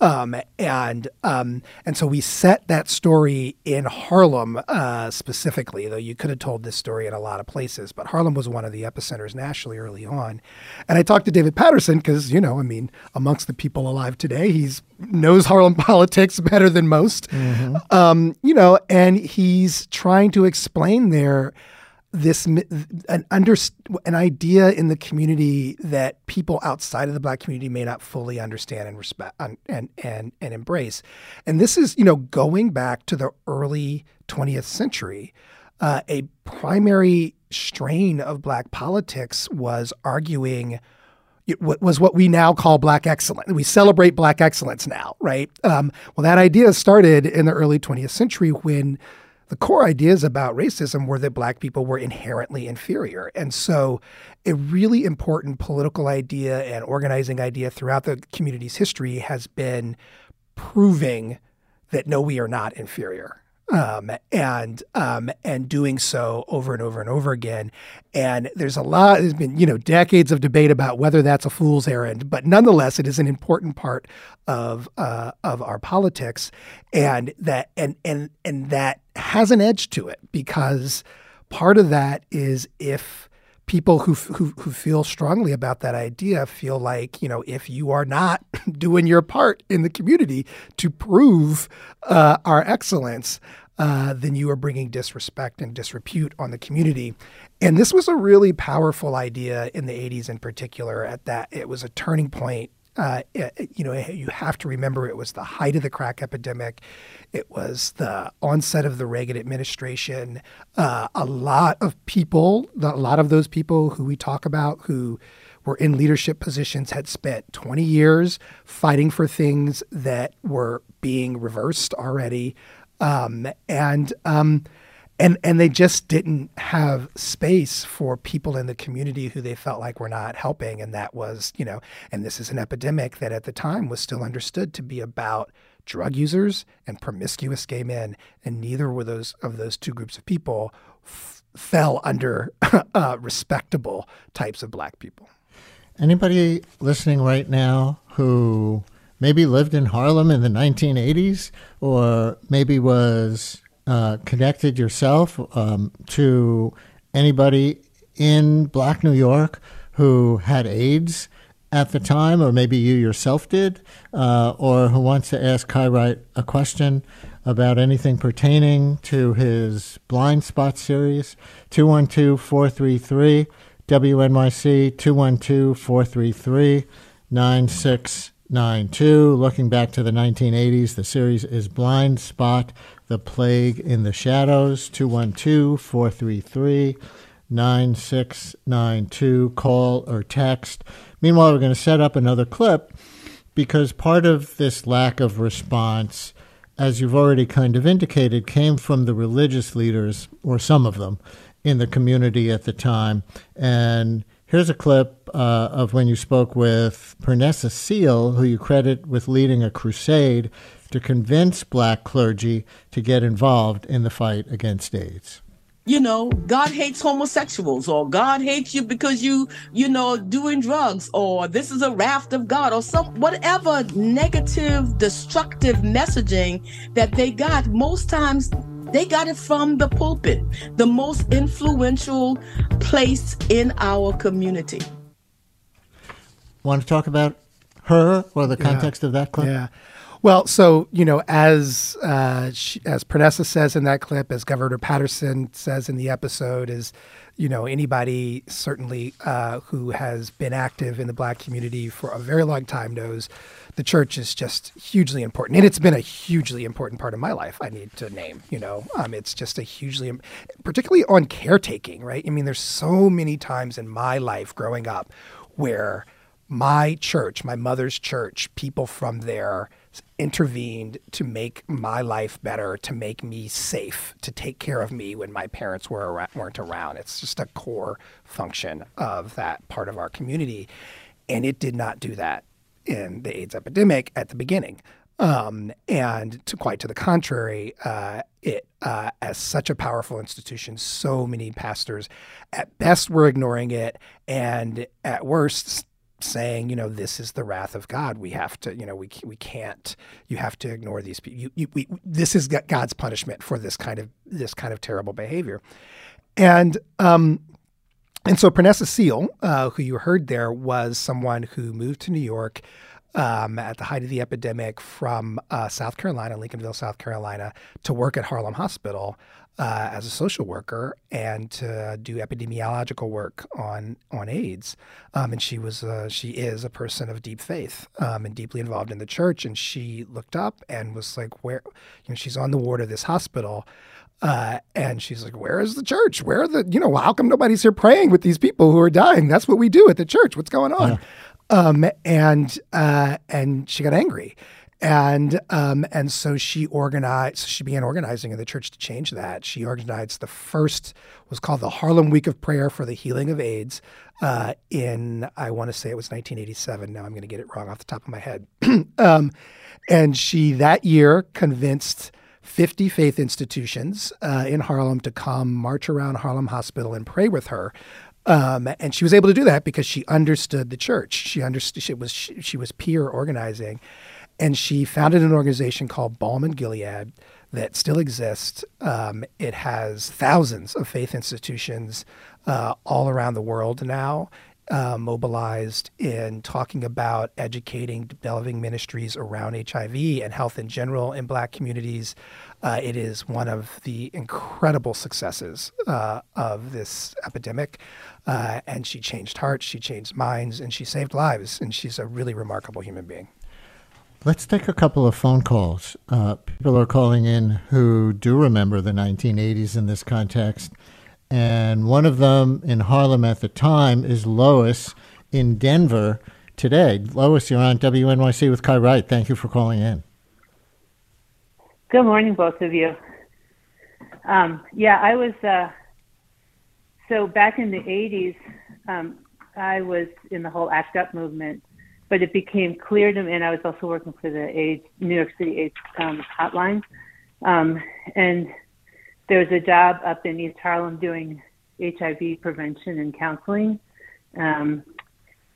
Um, and um, and so we set that story in Harlem uh, specifically, though you could have told this story in a lot of places. But Harlem was one of the epicenters nationally early on. And I talked to David Paterson because you know, I mean, amongst the people alive today, he's knows Harlem politics better than most. Mm-hmm. Um, you know, and he's trying to explain there this an under an idea in the community that people outside of the black community may not fully understand and respect and and and, and embrace and this is you know going back to the early 20th century uh, a primary strain of black politics was arguing was what we now call black excellence. We celebrate black excellence now, right? Um, well, that idea started in the early 20th century when the core ideas about racism were that black people were inherently inferior. And so, a really important political idea and organizing idea throughout the community's history has been proving that no, we are not inferior um, and um, and doing so over and over and over again. And there's a lot. There's been you know decades of debate about whether that's a fool's errand, but nonetheless, it is an important part of uh, of our politics, and that and and and that has an edge to it because part of that is if people who, who who feel strongly about that idea feel like you know if you are not doing your part in the community to prove uh, our excellence, uh, then you are bringing disrespect and disrepute on the community. And this was a really powerful idea in the 80s, in particular. At that, it was a turning point. Uh, it, you know, you have to remember it was the height of the crack epidemic. It was the onset of the Reagan administration. Uh, a lot of people, a lot of those people who we talk about who were in leadership positions had spent 20 years fighting for things that were being reversed already. Um, and um, and and they just didn't have space for people in the community who they felt like were not helping. And that was you know and this is an epidemic that at the time was still understood to be about drug users and promiscuous gay men. And neither were those of those two groups of people f- fell under uh, respectable types of black people. Anybody listening right now who maybe lived in Harlem in the 1980s or maybe was uh, connected yourself um, to anybody in Black New York who had AIDS at the time, or maybe you yourself did, uh, or who wants to ask Kai a question about anything pertaining to his Blind Spot series, 212 433 WNYC, 212 433 9692. Looking back to the 1980s, the series is Blind Spot the Plague in the Shadows, 212 433 9692. Call or text. Meanwhile, we're going to set up another clip because part of this lack of response, as you've already kind of indicated, came from the religious leaders, or some of them, in the community at the time. And here's a clip uh, of when you spoke with Pernessa Seele, who you credit with leading a crusade to convince black clergy to get involved in the fight against AIDS? you know god hates homosexuals or god hates you because you you know doing drugs or this is a wrath of god or some whatever negative destructive messaging that they got most times they got it from the pulpit the most influential place in our community want to talk about her or the context yeah. of that clip yeah well, so you know, as uh, she, as Pernessa says in that clip, as Governor Paterson says in the episode, is you know anybody certainly uh, who has been active in the Black community for a very long time knows the church is just hugely important, and it's been a hugely important part of my life. I need to name, you know, um, it's just a hugely, particularly on caretaking, right? I mean, there's so many times in my life growing up where my church, my mother's church, people from there intervened to make my life better, to make me safe, to take care of me when my parents were weren't around. It's just a core function of that part of our community. And it did not do that in the AIDS epidemic at the beginning. Um, and to quite to the contrary, uh, it uh, as such a powerful institution, so many pastors at best were ignoring it, and at worst saying, you know, this is the wrath of God. We have to, you know, we we can't. You have to ignore these people. You, you, we, this is God's punishment for this kind of this kind of terrible behavior, and um, and so Pernessa Seele, uh, who you heard there, was someone who moved to New York. Um, at the height of the epidemic from uh, South Carolina, Lincolnville, South Carolina, to work at Harlem Hospital uh, as a social worker and to do epidemiological work on on AIDS. Um, and she was uh, she is a person of deep faith um, and deeply involved in the church. And she looked up and was like, "Where?" You know, she's on the ward of this hospital. Uh, and she's like, "Where is the church? Where are the you know? How come nobody's here praying with these people who are dying? That's what we do at the church. What's going on?" Yeah. Um, and uh, and she got angry, and um, and so she organized. She began organizing in the church to change that. She organized the first was called the Harlem Week of Prayer for the Healing of AIDS. Uh, in I want to say it was 1987. Now I'm going to get it wrong off the top of my head. um, and she that year convinced 50 faith institutions uh, in Harlem to come march around Harlem Hospital and pray with her. Um, and she was able to do that because she understood the church. She understood she was she, she was peer organizing, and she founded an organization called Balm in Gilead that still exists. Um, it has thousands of faith institutions uh, all around the world now. Uh, mobilized in talking about educating, developing ministries around HIV and health in general in Black communities. Uh, it is one of the incredible successes uh, of this epidemic. Uh, and she changed hearts, she changed minds, and she saved lives. And she's a really remarkable human being. Let's take a couple of phone calls. Uh, people are calling in who do remember the 1980s in this context. And one of them in Harlem at the time is Lois in Denver today. Lois, you're on WNYC with Kai Wright. Thank you for calling in. Good morning, both of you. Um, yeah, I was. Uh, so back in the 80s, um, I was in the whole ACT UP movement, but it became clear to me, and I was also working for the AIDS, New York City AIDS um, hotline. Um, and there was a job up in East Harlem doing HIV prevention and counseling. Um,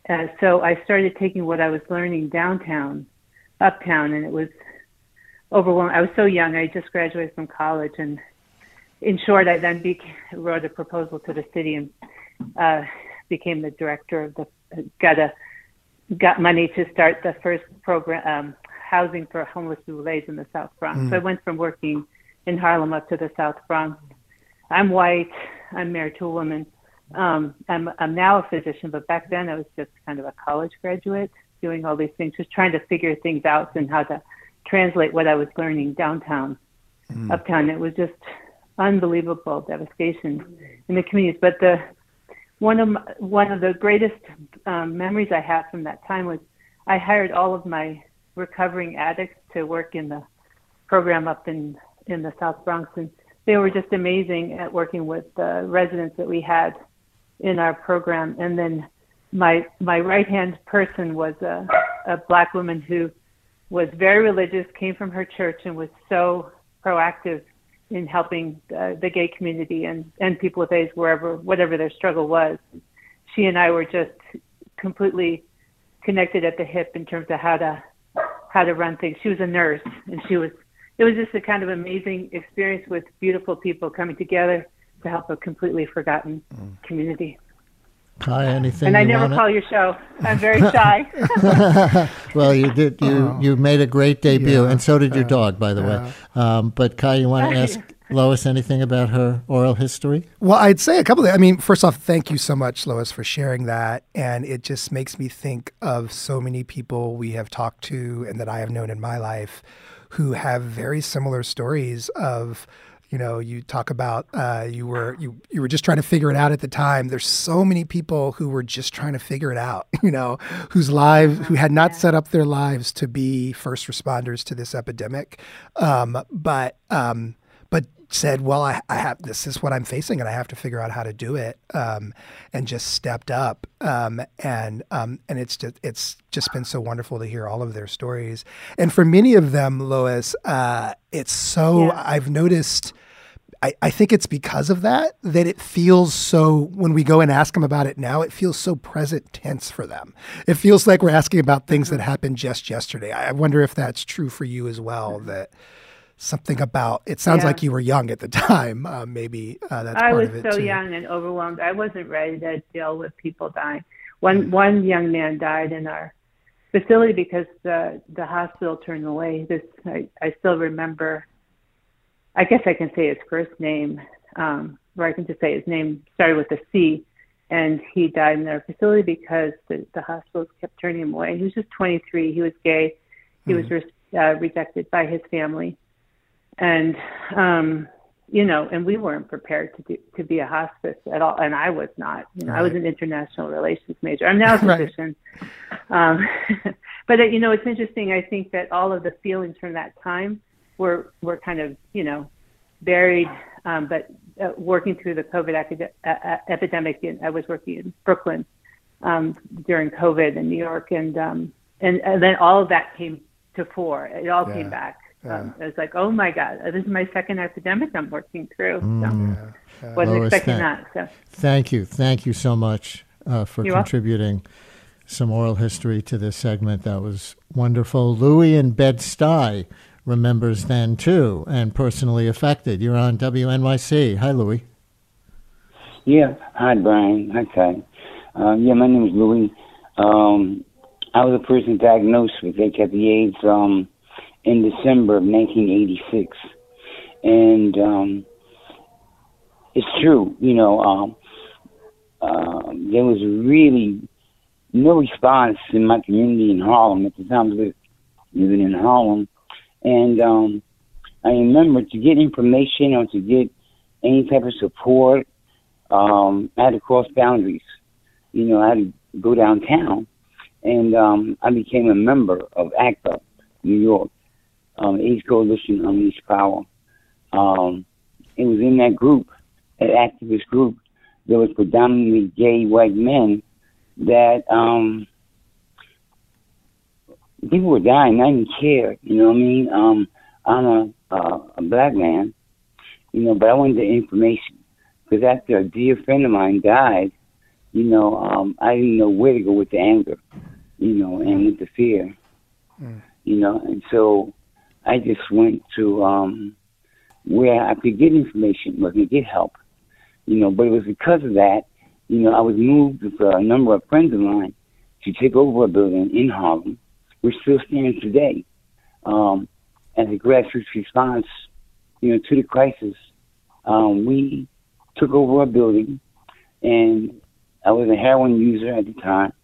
uh, so I started taking what I was learning downtown, uptown, and it was overwhelming. I was so young. I just graduated from college, and in short, I then be- wrote a proposal to the city and uh, became the director of the got a got money to start the first program um, housing for homeless Boulets in the South Bronx. Mm. So I went from working in Harlem up to the South Bronx. I'm white. I'm married to a woman. Um, I'm, I'm now a physician, but back then I was just kind of a college graduate doing all these things, just trying to figure things out and how to translate what I was learning downtown, mm. uptown. It was just unbelievable devastation in the communities. But the one of my, one of the greatest um, memories I have from that time was I hired all of my recovering addicts to work in the program up in in the South Bronx, and they were just amazing at working with the residents that we had in our program. And then my my right hand person was a, a black woman who was very religious, came from her church, and was so proactive in helping uh, the gay community and and people with AIDS wherever whatever their struggle was. She and I were just completely connected at the hip in terms of how to how to run things. She was a nurse, and she was. It was just a kind of amazing experience with beautiful people coming together to help a completely forgotten mm. community. Kai, anything? And I never wanna... call your show. I'm very shy. well, you did. You oh. you made a great debut, yeah, and so did your dog, by the yeah. way. Um, but Kai, you want to ask Lois anything about her oral history? Well, I'd say a couple of. I mean, first off, thank you so much, Lois, for sharing that, and it just makes me think of so many people we have talked to and that I have known in my life who have very similar stories of you know you talk about uh, you were you you were just trying to figure it out at the time. There's so many people who were just trying to figure it out you know whose lives who had not set up their lives to be first responders to this epidemic. Um, but um, but said well I, I have this is what i'm facing and i have to figure out how to do it um, and just stepped up um, and um, and it's just it's just been so wonderful to hear all of their stories and for many of them lois uh, it's so yeah. i've noticed I, I think it's because of that that it feels so when we go and ask them about it now, it feels so present tense for them. It feels like we're asking about things that mm-hmm. happened just yesterday. I wonder if that's true for you as well. Mm-hmm. That something about it sounds yeah. like you were young at the time. Uh, maybe uh, that's I was so too. young and overwhelmed. I wasn't ready to deal with people dying. One mm-hmm. one young man died in our facility because the the hospital turned away. This I, I still remember I guess I can say his first name, um, or I can just say his name started with a C, and he died in their facility because the, the hospitals kept turning him away. He was just 23. He was gay. He mm-hmm. was uh, rejected by his family, and um, you know, and we weren't prepared to do, to be a hospice at all, and I was not. You know, right. I was an international relations major. I'm now a physician. right. um, but uh, you know, it's interesting. I think that all of the feelings from that time were were kind of you know buried. Um, but uh, working through the COVID acad- uh, epidemic, in, I was working in Brooklyn um, during COVID in New York, and, um, and and then all of that came to fore. It all yeah. came back. Yeah. Um, it was like, oh my God, this is my second epidemic I'm working through. Mm, yeah. wasn't Lois, expecting that. So thank you, thank you so much uh, for You're contributing. Welcome some oral history to this segment. That was wonderful. Louis and Bed Stuy remembers then too and personally affected. You're on WNYC. Hi, Louis. Yeah. Hi, Brian. Okay. Uh, yeah, my name is Louis. Um, I was a person diagnosed with HIV/AIDS um, in December of 1986, and um, it's true. You know, um, uh, there was really no response in my community in Harlem at the time. Living in Harlem, and um, I remember to get information or to get any type of support, um, I had to cross boundaries. You know, I had to go downtown, and um, I became a member of ACT UP New York, um, AIDS Coalition Unleashed Power. Um, it was in that group, that activist group, there was predominantly gay white men that um, people were dying. I didn't care. You know what I mean? Um, I'm a uh, a black man, you know, but I wanted the information because after a dear friend of mine died, you know, um, I didn't know where to go with the anger, you know, and with the fear, mm. you know, and so I just went to um, where I could get information, where I could get help, you know. But it was because of that, you know, I was moved with a number of friends of mine to take over a building in Harlem, which still stands today, um, as a grassroots response, you know, to the crisis. Um, we took over a building, and I was a heroin user at the time.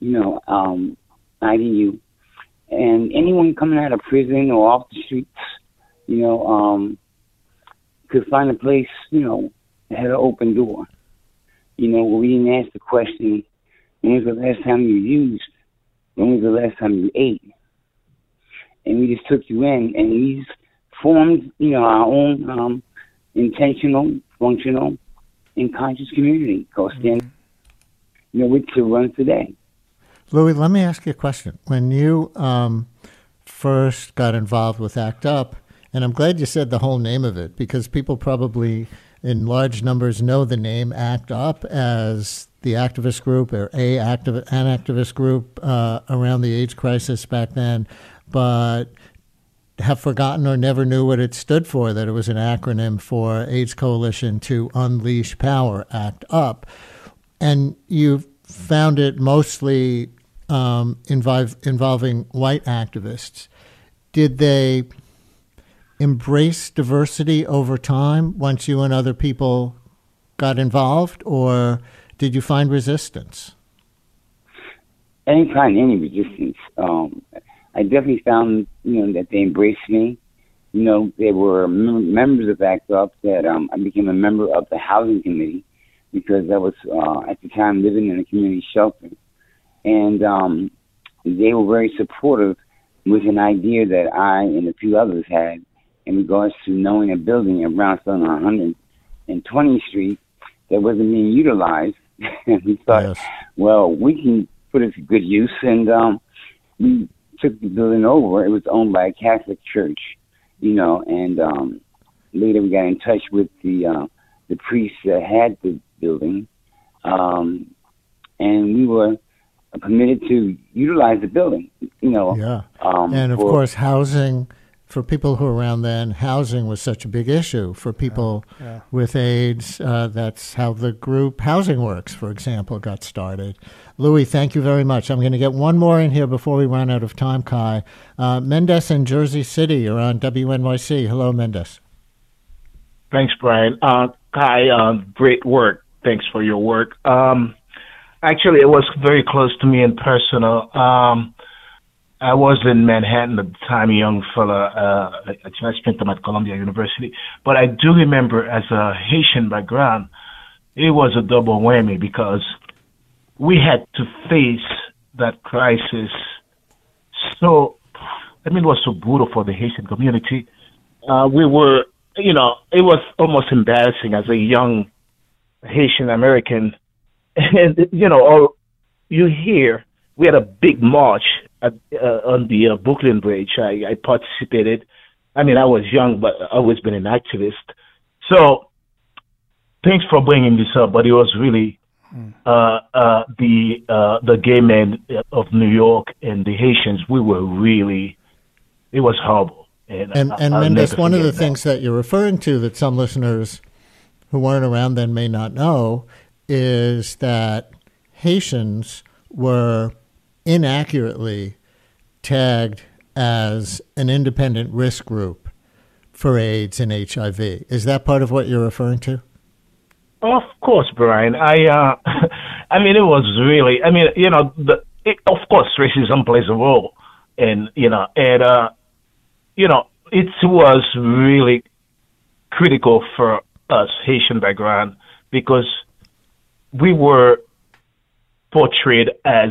You know, um, IDU, and anyone coming out of prison or off the streets, you know, um, could find a place, you know, that had an open door. You know, we didn't ask the question, when was the last time you used? When was the last time you ate? And we just took you in, and we formed, you know, our own um, intentional, functional, and conscious community called Stand, mm-hmm. you know, which runs today. Louis, let me ask you a question. When you um, first got involved with ACT UP, and I'm glad you said the whole name of it because people probably in large numbers know the name ACT UP as the activist group or a activ- an activist group uh, around the AIDS crisis back then, but have forgotten or never knew what it stood for, that it was an acronym for AIDS Coalition to Unleash Power, ACT UP. And you've found it mostly um, involve, involving white activists. Did they embrace diversity over time once you and other people got involved, or did you find resistance? I didn't find any resistance. Um, I definitely found, you know, that they embraced me. You know, they were mem- members of ACT UP that um, I became a member of the housing committee because I was uh, at the time living in a community shelter, and um, they were very supportive with an idea that I and a few others had in regards to knowing a building at Brownstone on 120th Street that wasn't being utilized. and we thought, yes. well, we can put it to good use, and um, we took the building over. It was owned by a Catholic church, you know, and um, later we got in touch with the uh, the priest that had the building, um, and we were permitted to utilize the building. You know, yeah, um, and of for, course, housing for people who were around then, housing was such a big issue for people yeah, yeah. with AIDS. Uh, that's how the group Housing Works, for example, got started. Louis, thank you very much. I'm going to get one more in here before we run out of time, Kai. Uh, Mendes in Jersey City you're on WNYC. Hello, Mendes. Thanks, Brian. Uh, Kai, uh, great work. Thanks for your work. Um, actually, it was very close to me and personal. Um, I was in Manhattan at the time, a young fella. Uh, I spent time at Columbia University. But I do remember as a Haitian background, it was a double whammy because we had to face that crisis so, I mean, it was so brutal for the Haitian community. Uh, we were, you know, it was almost embarrassing as a young Haitian American. And, you know, all you hear, we had a big march at, uh, on the uh, Brooklyn Bridge. I, I participated. I mean, I was young, but I've always been an activist. So, thanks for bringing this up. But it was really hmm. uh, uh, the uh, the gay men of New York and the Haitians. We were really, it was horrible. And and, and Mendes, one of the that. things that you're referring to that some listeners who weren't around then may not know is that Haitians were inaccurately tagged as an independent risk group for AIDS and HIV. Is that part of what you're referring to? Of course, Brian. I, uh, I mean, it was really. I mean, you know, the, it, of course, racism plays a role, and you know, and uh, you know, it was really critical for us Haitian background because we were portrayed as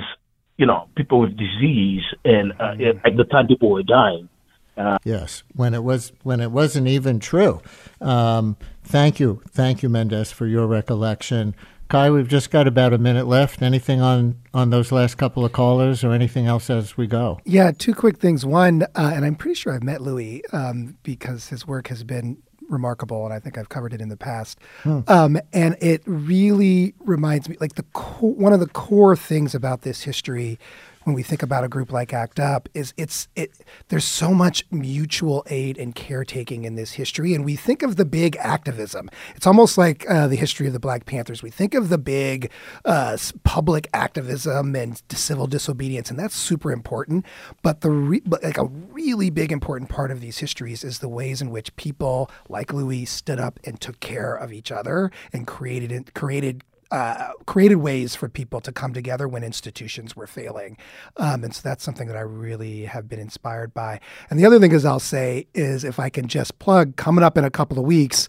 you know people with disease, and uh, mm-hmm. at the time people were dying. Uh, yes, when it was when it wasn't even true. Um, thank you, thank you, Mendez, for your recollection. Kai, we've just got about a minute left. Anything on on those last couple of callers, or anything else as we go? Yeah, two quick things. One, uh, and I'm pretty sure I've met Louis um, because his work has been remarkable, and I think I've covered it in the past. Hmm. Um, and it really reminds me, like the co- one of the core things about this history when we think about a group like ACT UP is it's it there's so much mutual aid and caretaking in this history, and we think of the big activism. It's almost like uh, the history of the Black Panthers. We think of the big uh, public activism and civil disobedience, and that's super important. But the re- but like a really big important part of these histories is the ways in which people like Louis stood up and took care of each other and created created uh, created ways for people to come together when institutions were failing. Um, and so that's something that I really have been inspired by. And the other thing is I'll say is if I can just plug coming up in a couple of weeks,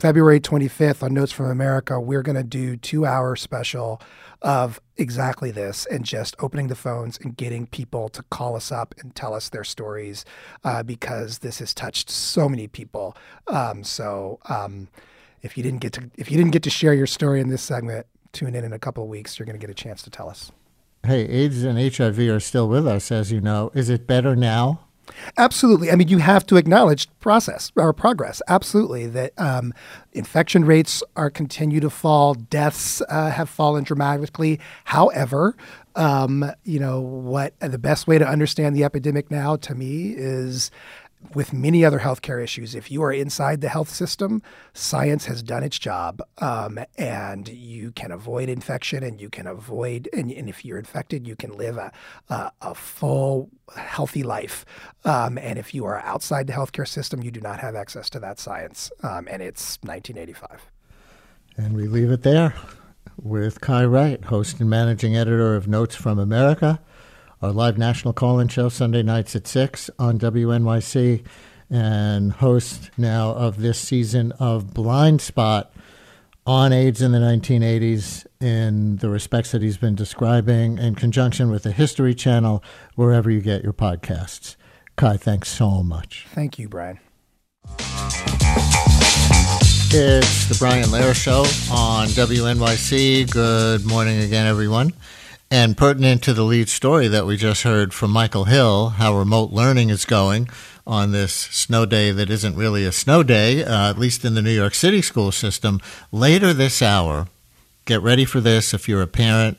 February 25th on Notes from America, we're going to do two hour special of exactly this and just opening the phones and getting people to call us up and tell us their stories uh, because this has touched so many people. Um, so, um, if you didn't get to if you didn't get to share your story in this segment, tune in in a couple of weeks. You're going to get a chance to tell us. Hey, AIDS and HIV are still with us, as you know. Is it better now? Absolutely. I mean, you have to acknowledge process or progress. Absolutely, that um, infection rates are continue to fall. Deaths uh, have fallen dramatically. However, um, you know what? The best way to understand the epidemic now, to me, is with many other healthcare issues, if you are inside the health system, science has done its job, um, and you can avoid infection, and you can avoid, and, and if you're infected, you can live a, a, a full, healthy life. Um, and if you are outside the healthcare system, you do not have access to that science, um, and it's 1985. And we leave it there with Kai Wright, host and managing editor of Notes from America our live national call in show Sunday nights at 6 on WNYC, and host now of this season of Blind Spot on AIDS in the 1980s in the respects that he's been describing in conjunction with the History Channel, wherever you get your podcasts. Kai, thanks so much. Thank you, Brian. It's the Brian Lehrer Show on WNYC. Good morning again, everyone. And pertinent to the lead story that we just heard from Michael Hill, how remote learning is going on this snow day that isn't really a snow day, uh, at least in the New York City school system, later this hour, get ready for this if you're a parent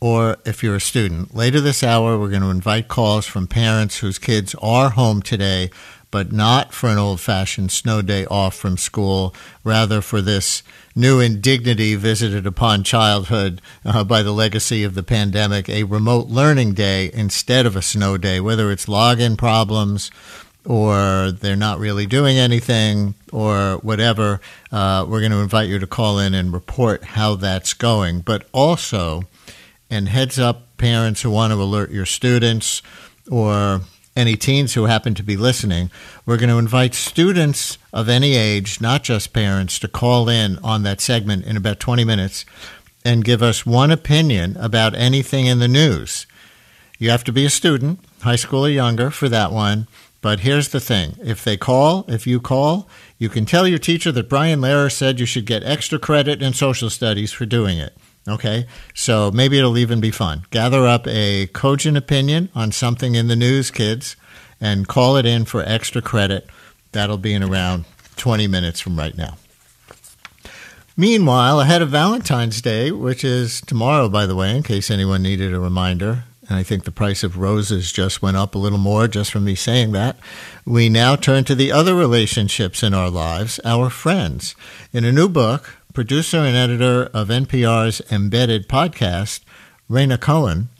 or if you're a student. Later this hour, we're going to invite calls from parents whose kids are home today, but not for an old fashioned snow day off from school, rather for this new indignity visited upon childhood uh, by the legacy of the pandemic, a remote learning day instead of a snow day, whether it's login problems or they're not really doing anything or whatever. Uh, we're going to invite you to call in and report how that's going. But also, and heads up parents who want to alert your students or any teens who happen to be listening, we're going to invite students of any age, not just parents, to call in on that segment in about 20 minutes and give us one opinion about anything in the news. You have to be a student, high school or younger, for that one. But here's the thing if they call, if you call, you can tell your teacher that Brian Lehrer said you should get extra credit in social studies for doing it. Okay, so maybe it'll even be fun. Gather up a cogent opinion on something in the news, kids, and call it in for extra credit. That'll be in around 20 minutes from right now. Meanwhile, ahead of Valentine's Day, which is tomorrow, by the way, in case anyone needed a reminder, and I think the price of roses just went up a little more just from me saying that. We now turn to the other relationships in our lives, our friends. In a new book, producer and editor of NPR's Embedded podcast, Rhaina Cohen,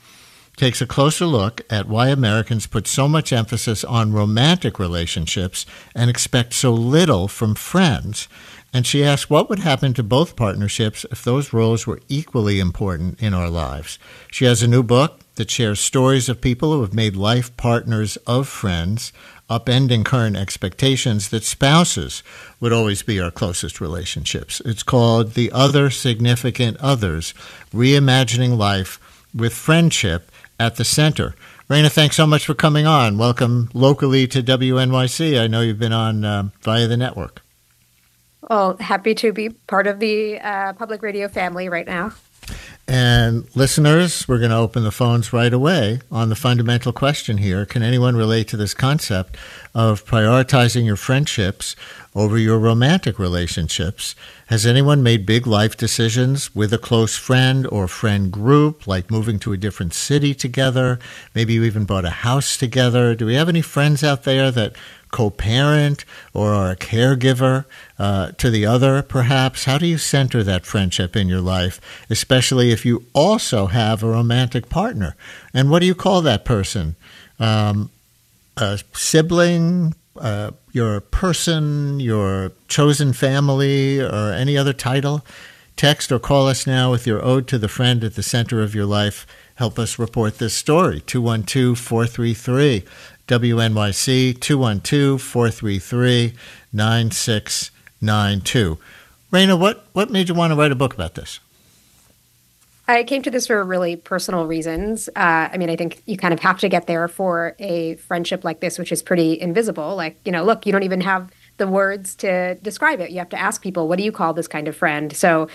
takes a closer look at why Americans put so much emphasis on romantic relationships and expect so little from friends. And she asks what would happen to both partnerships if those roles were equally important in our lives. She has a new book that shares stories of people who have made life partners of friends upending current expectations that spouses would always be our closest relationships. It's called The Other Significant Others Reimagining Life with friendship at the center. Rhaina, thanks so much for coming on. Welcome locally to WNYC. I know you've been on uh, via the network. Well, happy to be part of the uh, public radio family right now. And listeners, we're going to open the phones right away on the fundamental question here. Can anyone relate to this concept of prioritizing your friendships over your romantic relationships? Has anyone made big life decisions with a close friend or friend group, like moving to a different city together? Maybe you even bought a house together. Do we have any friends out there that co parent or a caregiver uh, to the other, perhaps? How do you center that friendship in your life, especially if you also have a romantic partner? And what do you call that person? Um, a sibling, uh, your person, your chosen family, or any other title? Text or call us now with your ode to the friend at the center of your life. Help us report this story. 212 433 WNYC 212 433 9692. Rhaina, what, what made you want to write a book about this? I came to this for really personal reasons. Uh, I mean, I think you kind of have to get there for a friendship like this, which is pretty invisible. Like, you know, look, you don't even have the words to describe it. You have to ask people, what do you call this kind of friend? So,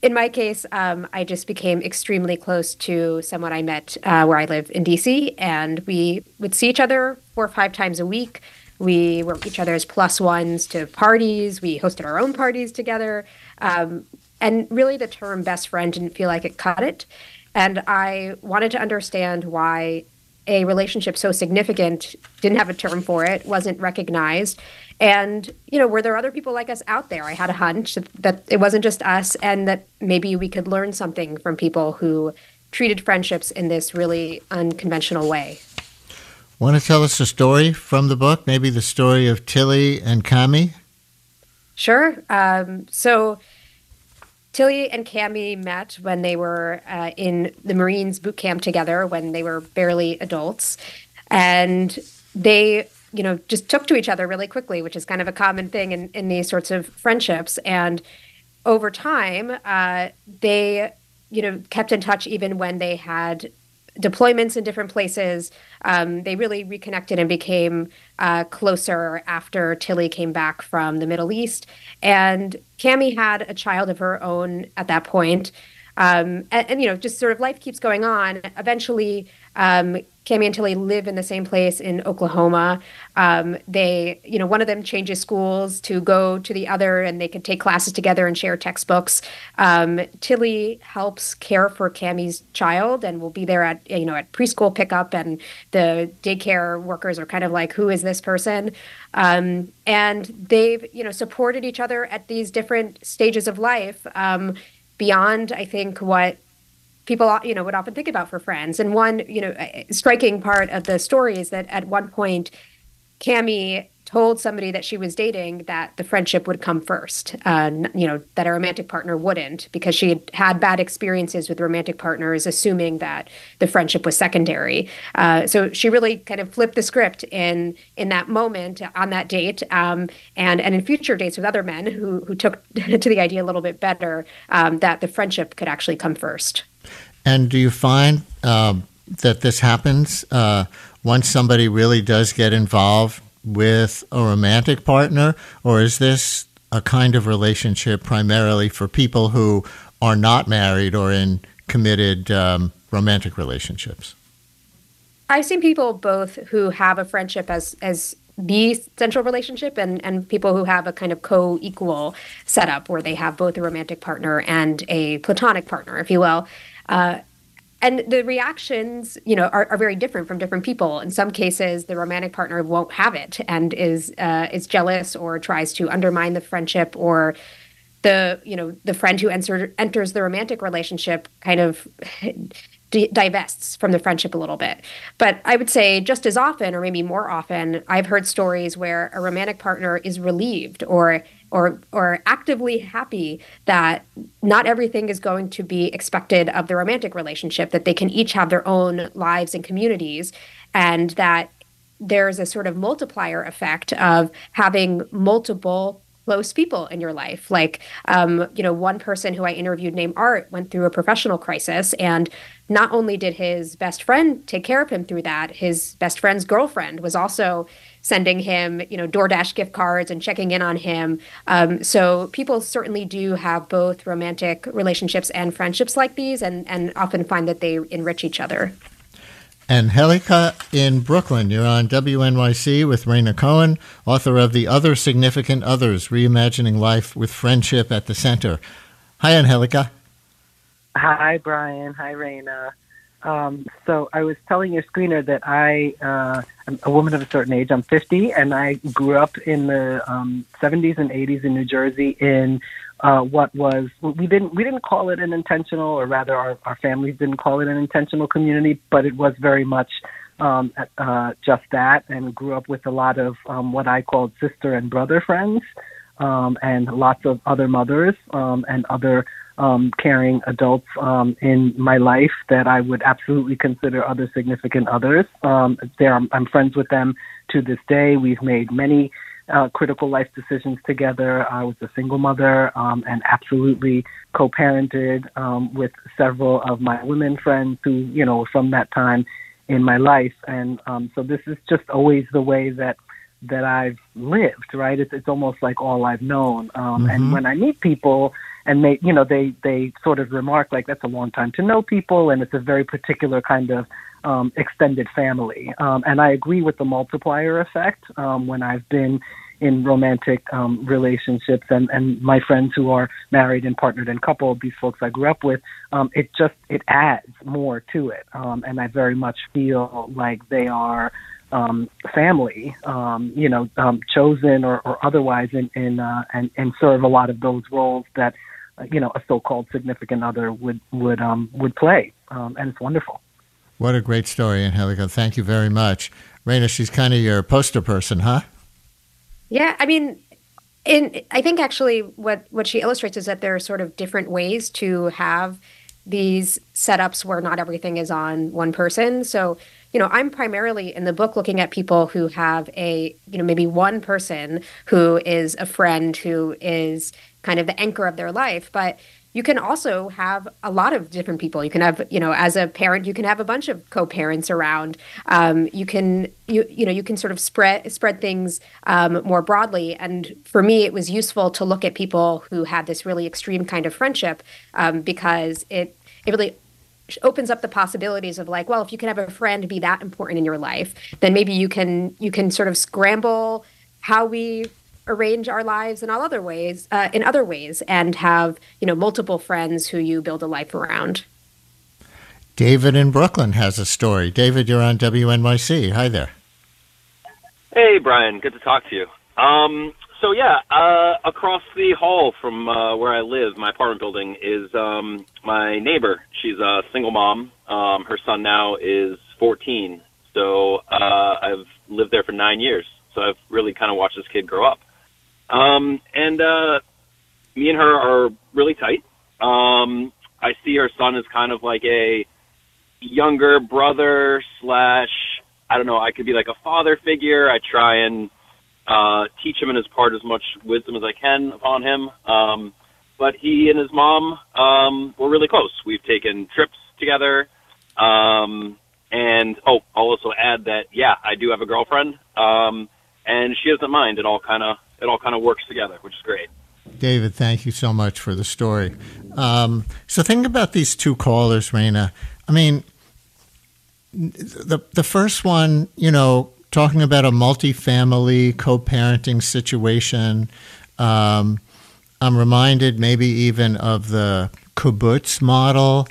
in my case, um, I just became extremely close to someone I met uh, where I live in DC, and we would see each other four or five times a week. We were each other's plus ones to parties. We hosted our own parties together. Um, and really, the term best friend didn't feel like it cut it. And I wanted to understand why a relationship so significant didn't have a term for it, wasn't recognized. And, you know, were there other people like us out there? I had a hunch that it wasn't just us and that maybe we could learn something from people who treated friendships in this really unconventional way. Want to tell us a story from the book? Maybe the story of Tilly and Cami? Sure. Um, so, Tilly and Cami met when they were uh, in the Marines boot camp together when they were barely adults. And they, you know, just took to each other really quickly, which is kind of a common thing in, in these sorts of friendships. And over time, uh, they, you know, kept in touch even when they had deployments in different places. Um, they really reconnected and became uh, closer after Tilly came back from the Middle East. And Cami had a child of her own at that point. Um, and, and, you know, just sort of life keeps going on. Eventually, um, and Tilly live in the same place in Oklahoma. Um, they, you know, one of them changes schools to go to the other, and they can take classes together and share textbooks. Um, Tilly helps care for Cami's child and will be there at, you know, at preschool pickup, and the daycare workers are kind of like, "Who is this person?" Um, and they've, you know, supported each other at these different stages of life um, beyond, I think, what people you know would often think about for friends. And one you know striking part of the story is that at one point, Cami told somebody that she was dating that the friendship would come first. Uh, you know that a romantic partner wouldn't because she had had bad experiences with romantic partners, assuming that the friendship was secondary. Uh, so she really kind of flipped the script in in that moment on that date, um, and and in future dates with other men who who took to the idea a little bit better um, that the friendship could actually come first. And do you find um, that this happens uh, once somebody really does get involved with a romantic partner, or is this a kind of relationship primarily for people who are not married or in committed um, romantic relationships? I've seen people both who have a friendship as as the central relationship and and people who have a kind of co-equal setup where they have both a romantic partner and a platonic partner, if you will. Uh, and the reactions, you know, are, are, very different from different people. In some cases, the romantic partner won't have it and is uh, is jealous or tries to undermine the friendship, or the you know the friend who enter, enters the romantic relationship kind of divests from the friendship a little bit. But I would say just as often, or maybe more often, I've heard stories where a romantic partner is relieved or or or actively happy that not everything is going to be expected of the romantic relationship that they can each have their own lives and communities and that there's a sort of multiplier effect of having multiple close people in your life. Like, um, you know, one person who I interviewed named Art went through a professional crisis, and not only did his best friend take care of him through that, his best friend's girlfriend was also sending him, you know, DoorDash gift cards and checking in on him. Um, so people certainly do have both romantic relationships and friendships like these, and and often find that they enrich each other. Angelica in Brooklyn, you're on WNYC with Rhaina Cohen, author of The Other Significant Others Reimagining Life with Friendship at the Center. Hi, Angelica. Hi, Brian. Hi, Rhaina. Um, so I was telling your screener that I uh, am a woman of a certain age. I'm 50, and I grew up in the um, 70s and 80s in New Jersey in uh, what was we didn't we didn't call it an intentional, or rather, our, our families didn't call it an intentional community, but it was very much um, uh, just that, and grew up with a lot of um, what I called sister and brother friends, um, and lots of other mothers um, and other um, caring adults um, in my life that I would absolutely consider other significant others. Um, there, I'm, friends with them to this day. We've made many uh, critical life decisions together. I was a single mother um, and absolutely co-parented um, with several of my women friends who, you know, from that time in my life. And um, so this is just always the way that that I've lived. Right? It's it's almost like all I've known. Um, Mm-hmm. And when I meet people and they you know they they sort of remark like that's a long time to know people and it's a very particular kind of um, extended family um, and i agree with the multiplier effect um, when i've been in romantic um, relationships and and my friends who are married and partnered and coupled these folks i grew up with um, it just it adds more to it um, and i very much feel like they are um, family, um, you know, um, chosen or, or otherwise, in, in uh, and and serve a lot of those roles that, uh, you know, a so-called significant other would would um, would play, um, and it's wonderful. What a great story, Angelica. Thank you very much. Rhaina, she's kind of your poster person, huh? Yeah, I mean, in I think actually what what she illustrates is that there are sort of different ways to have these setups where not everything is on one person. So, you know, I'm primarily in the book looking at people who have a, you know, maybe one person who is a friend who is kind of the anchor of their life, but you can also have a lot of different people. You can have, you know, as a parent, you can have a bunch of co-parents around. Um, you can, you you know, you can sort of spread spread things um, more broadly. And for me, it was useful to look at people who had this really extreme kind of friendship um, because it it really opens up the possibilities of like, well, if you can have a friend be that important in your life, then maybe you can you can sort of scramble how we arrange our lives in all other ways, uh, in other ways, and have you know multiple friends who you build a life around. David in Brooklyn has a story. David, you're on WNYC. Hi there. Hey, Brian. Good to talk to you. Um, so yeah, uh, across the hall from uh, where I live, my apartment building is um, my neighbor. She's a single mom. Um, her son now is 14. So uh, I've lived there for nine years. So I've really kind of watched this kid grow up. Um, and uh, me and her are really tight. Um, I see her son as kind of like a younger brother slash I don't know. I could be like a father figure. I try and uh, teach him and part as much wisdom as I can upon him. Um, but he and his mom um, were really close. We've taken trips together. Um, and oh, I'll also add that yeah, I do have a girlfriend, um, and she doesn't mind. It all kind of it all kind of works together, which is great. David, thank you so much for the story. Um, so think about these two callers, Rhaina. I mean, the the first one, you know, talking about a multifamily co-parenting situation. Um, I'm reminded maybe even of the kibbutz model,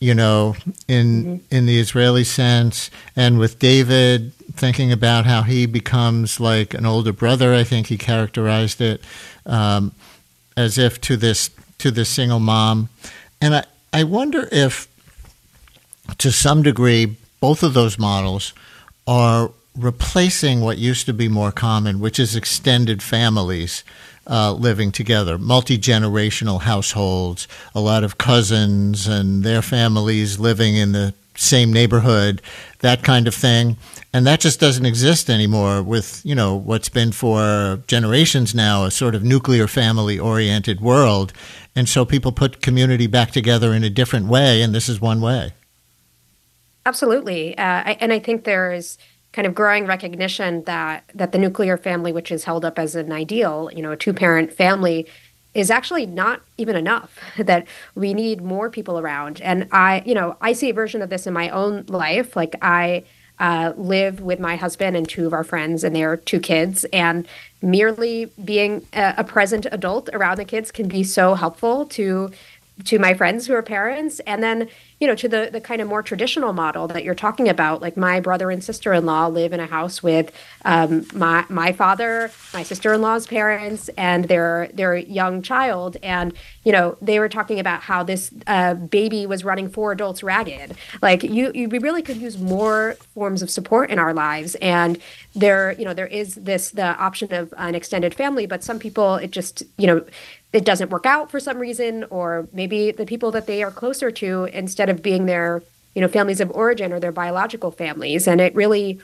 you know, in in the Israeli sense, and with David thinking about how he becomes like an older brother. I think he characterized it um, as if to this to this single mom, and I I wonder if to some degree both of those models are replacing what used to be more common, which is extended families uh, living together, multi generational households, a lot of cousins and their families living in the same neighborhood, that kind of thing. And that just doesn't exist anymore with, you know, what's been for generations now a sort of nuclear family oriented world. And so people put community back together in a different way, and this is one way. Absolutely. Uh, I, and I think there is kind of growing recognition that that the nuclear family, which is held up as an ideal, you know, a two parent family, is actually not even enough that we need more people around. And i you know i see a version of this in my own life. Like i uh, live with my husband and two of our friends and their two kids and merely being a, a present adult around the kids can be so helpful to to my friends who are parents and then you know to the the kind of more traditional model that you're talking about like my brother and sister-in-law live in a house with um, my my father my sister-in-law's parents and their their young child and you know they were talking about how this uh, baby was running four adults ragged. Like you, you we really could use more forms of support in our lives and there you know there is this the option of an extended family but some people it just you know it doesn't work out for some reason, or maybe the people that they are closer to, instead of being their, you know, families of origin or their biological families. And it really,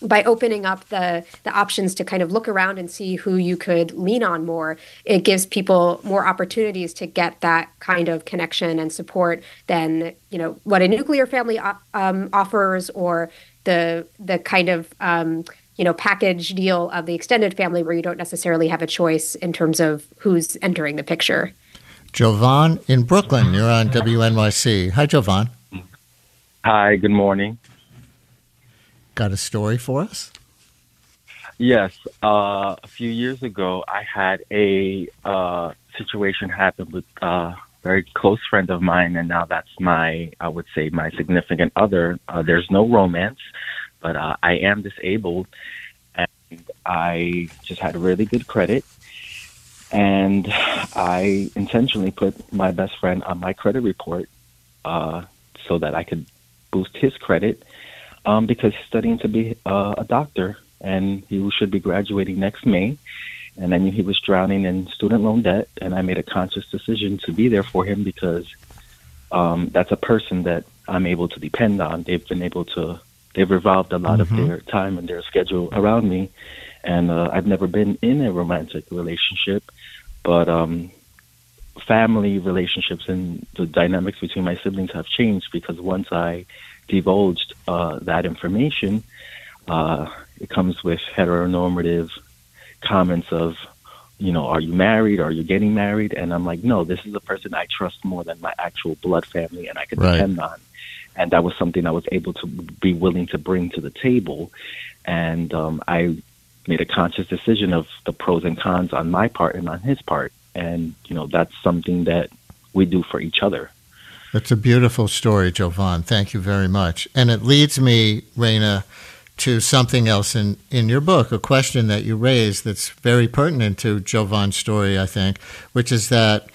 by opening up the the options to kind of look around and see who you could lean on more, it gives people more opportunities to get that kind of connection and support than you know what a nuclear family um, offers or the the kind of um, you know package deal of the extended family where you don't necessarily have a choice in terms of who's entering the picture. Jovan in Brooklyn, you're on WNYC. Hi, Jovan. Hi, good morning. Got a story for us? Yes. Uh, a few years ago, I had a uh, situation happen with a very close friend of mine, and now that's my, I would say, my significant other. Uh, there's no romance but uh, I am disabled, and I just had really good credit, and I intentionally put my best friend on my credit report uh, so that I could boost his credit um, because he's studying to be uh, a doctor, and he should be graduating next May. And I knew he was drowning in student loan debt, and I made a conscious decision to be there for him because um, that's a person that I'm able to depend on. They've been able to they've revolved a lot mm-hmm. of their time and their schedule around me. And uh, I've never been in a romantic relationship, but um, family relationships and the dynamics between my siblings have changed because once I divulged uh, that information, uh, it comes with heteronormative comments of, you know, are you married? Are you getting married? And I'm like, no, this is a person I trust more than my actual blood family and I can right. depend on and that was something I was able to be willing to bring to the table. And um, I made a conscious decision of the pros and cons on my part and on his part, and you know that's something that we do for each other. That's a beautiful story, Jovan. Thank you very much. And it leads me, Rhaina, to something else in, in your book, a question that you raised that's very pertinent to Jovan's story, I think, which is that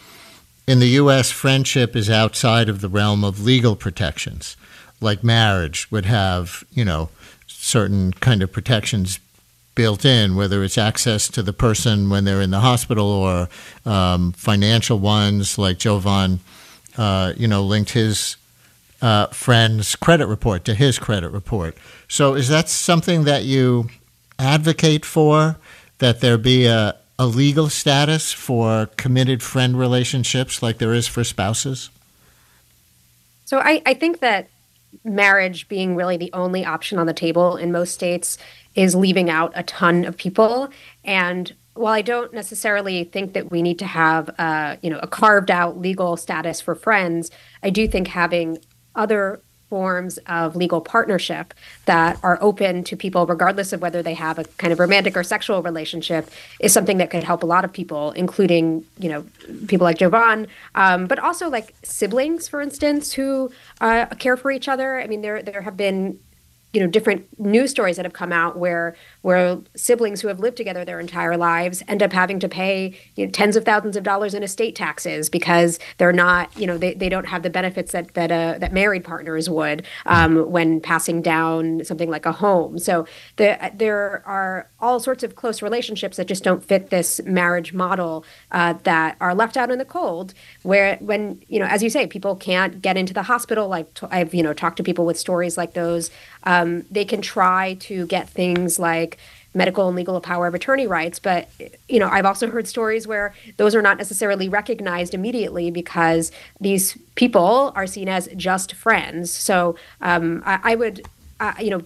in the U.S., friendship is outside of the realm of legal protections, like marriage would have, you know, certain kind of protections built in, whether it's access to the person when they're in the hospital or um, financial ones, like Jovan, uh, you know, linked his uh, friend's credit report to his credit report. So, is that something that you advocate for? That there be a, a legal status for committed friend relationships like there is for spouses? So I, I think that marriage being really the only option on the table in most states is leaving out a ton of people. And while I don't necessarily think that we need to have uh, you know a carved out legal status for friends, I do think having other forms of legal partnership that are open to people regardless of whether they have a kind of romantic or sexual relationship is something that could help a lot of people including you know people like jovan um, but also like siblings for instance who uh, care for each other. I mean there there have been you know different news stories that have come out where where siblings who have lived together their entire lives end up having to pay you know, tens of thousands of dollars in estate taxes because they're not you know they, they don't have the benefits that that uh, that married partners would um, when passing down something like a home. So the, there are all sorts of close relationships that just don't fit this marriage model uh, that are left out in the cold. Where when you know as you say people can't get into the hospital like t- I've you know talked to people with stories like those um, they can try to get things like medical and legal power of attorney rights but you know i've also heard stories where those are not necessarily recognized immediately because these people are seen as just friends. So um, I, I, would uh, you know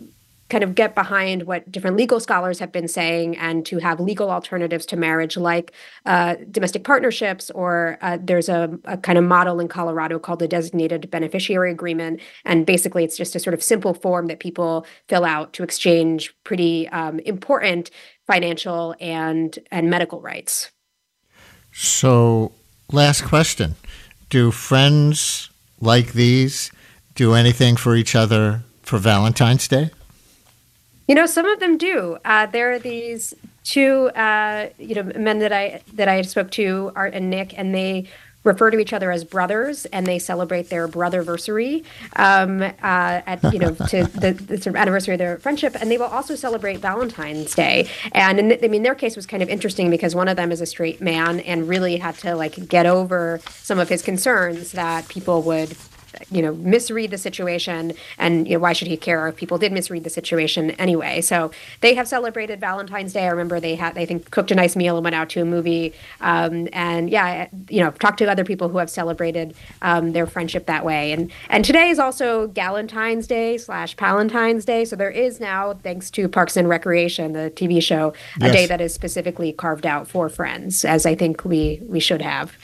kind of get behind what different legal scholars have been saying and to have legal alternatives to marriage like uh, domestic partnerships or uh, there's a, a, kind of model in colorado called the designated beneficiary agreement. And basically it's just a sort of simple form that people fill out to exchange pretty um, important financial and and medical rights. So last question. Do friends like these do anything for each other for valentine's day you know, some of them do. Uh, there are these two, uh, you know, men that I that I spoke to, Art and Nick, and they refer to each other as brothers, and they celebrate their brotherversary um, uh, at you know to the, the, sort of anniversary of their friendship, and they will also celebrate Valentine's Day. And in, I mean, their case was kind of interesting because one of them is a straight man and really had to like get over some of his concerns that people would you know, misread the situation, and you know, why should he care if people did misread the situation anyway? So they have celebrated Valentine's Day. I remember they had, they think, cooked a nice meal and went out to a movie. Um, and yeah, you know, talked to other people who have celebrated um, their friendship that way. And and today is also Galentine's Day slash Palentine's Day. So there is now, thanks to Parks and Recreation, the TV show, a yes. day that is specifically carved out for friends, as I think we we should have.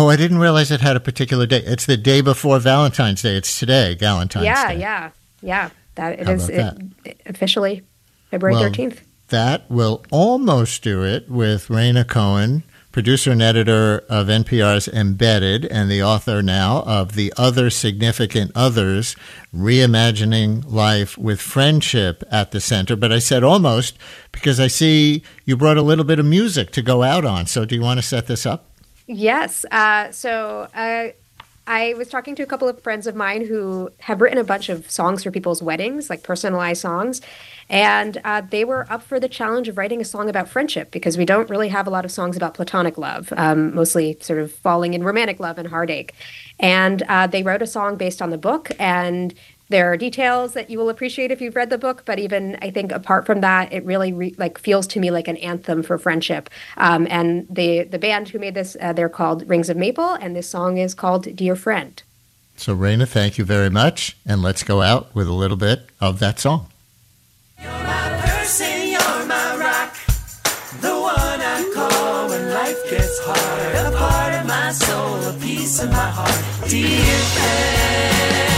Oh, I didn't realize it had a particular day. It's the day before Valentine's Day. It's today, Valentine's yeah, Day. Yeah, yeah, That it is it, officially February well, 13th. That will almost do it with Rhaina Cohen, producer and editor of NPR's Embedded and the author now of The Other Significant Others, Reimagining Life with Friendship at the Center. But I said almost because I see you brought a little bit of music to go out on. So do you want to set this up? Yes. Uh, so uh, I was talking to a couple of friends of mine who have written a bunch of songs for people's weddings, like personalized songs. And uh, they were up for the challenge of writing a song about friendship because we don't really have a lot of songs about platonic love, um, mostly sort of falling in romantic love and heartache. And uh, they wrote a song based on the book, and there are details that you will appreciate if you've read the book but even i think apart from that it really re- like feels to me like an anthem for friendship. Um, and the the band who made this uh, they're called rings of maple and this song is called dear friend. So Rhaina, thank you very much and let's go out with a little bit of that song. A part of my soul, a piece of my heart, dear friend.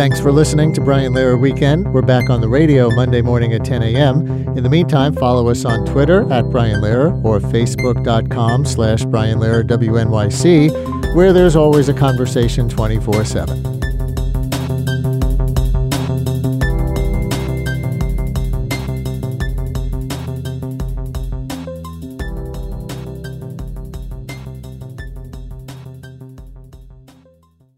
Thanks for listening to Brian Lehrer Weekend. We're back on the radio Monday morning at 10 a.m. In the meantime, follow us on Twitter at Brian Lehrer or Facebook.com slash Brian Lehrer WNYC, where there's always a conversation 24 7.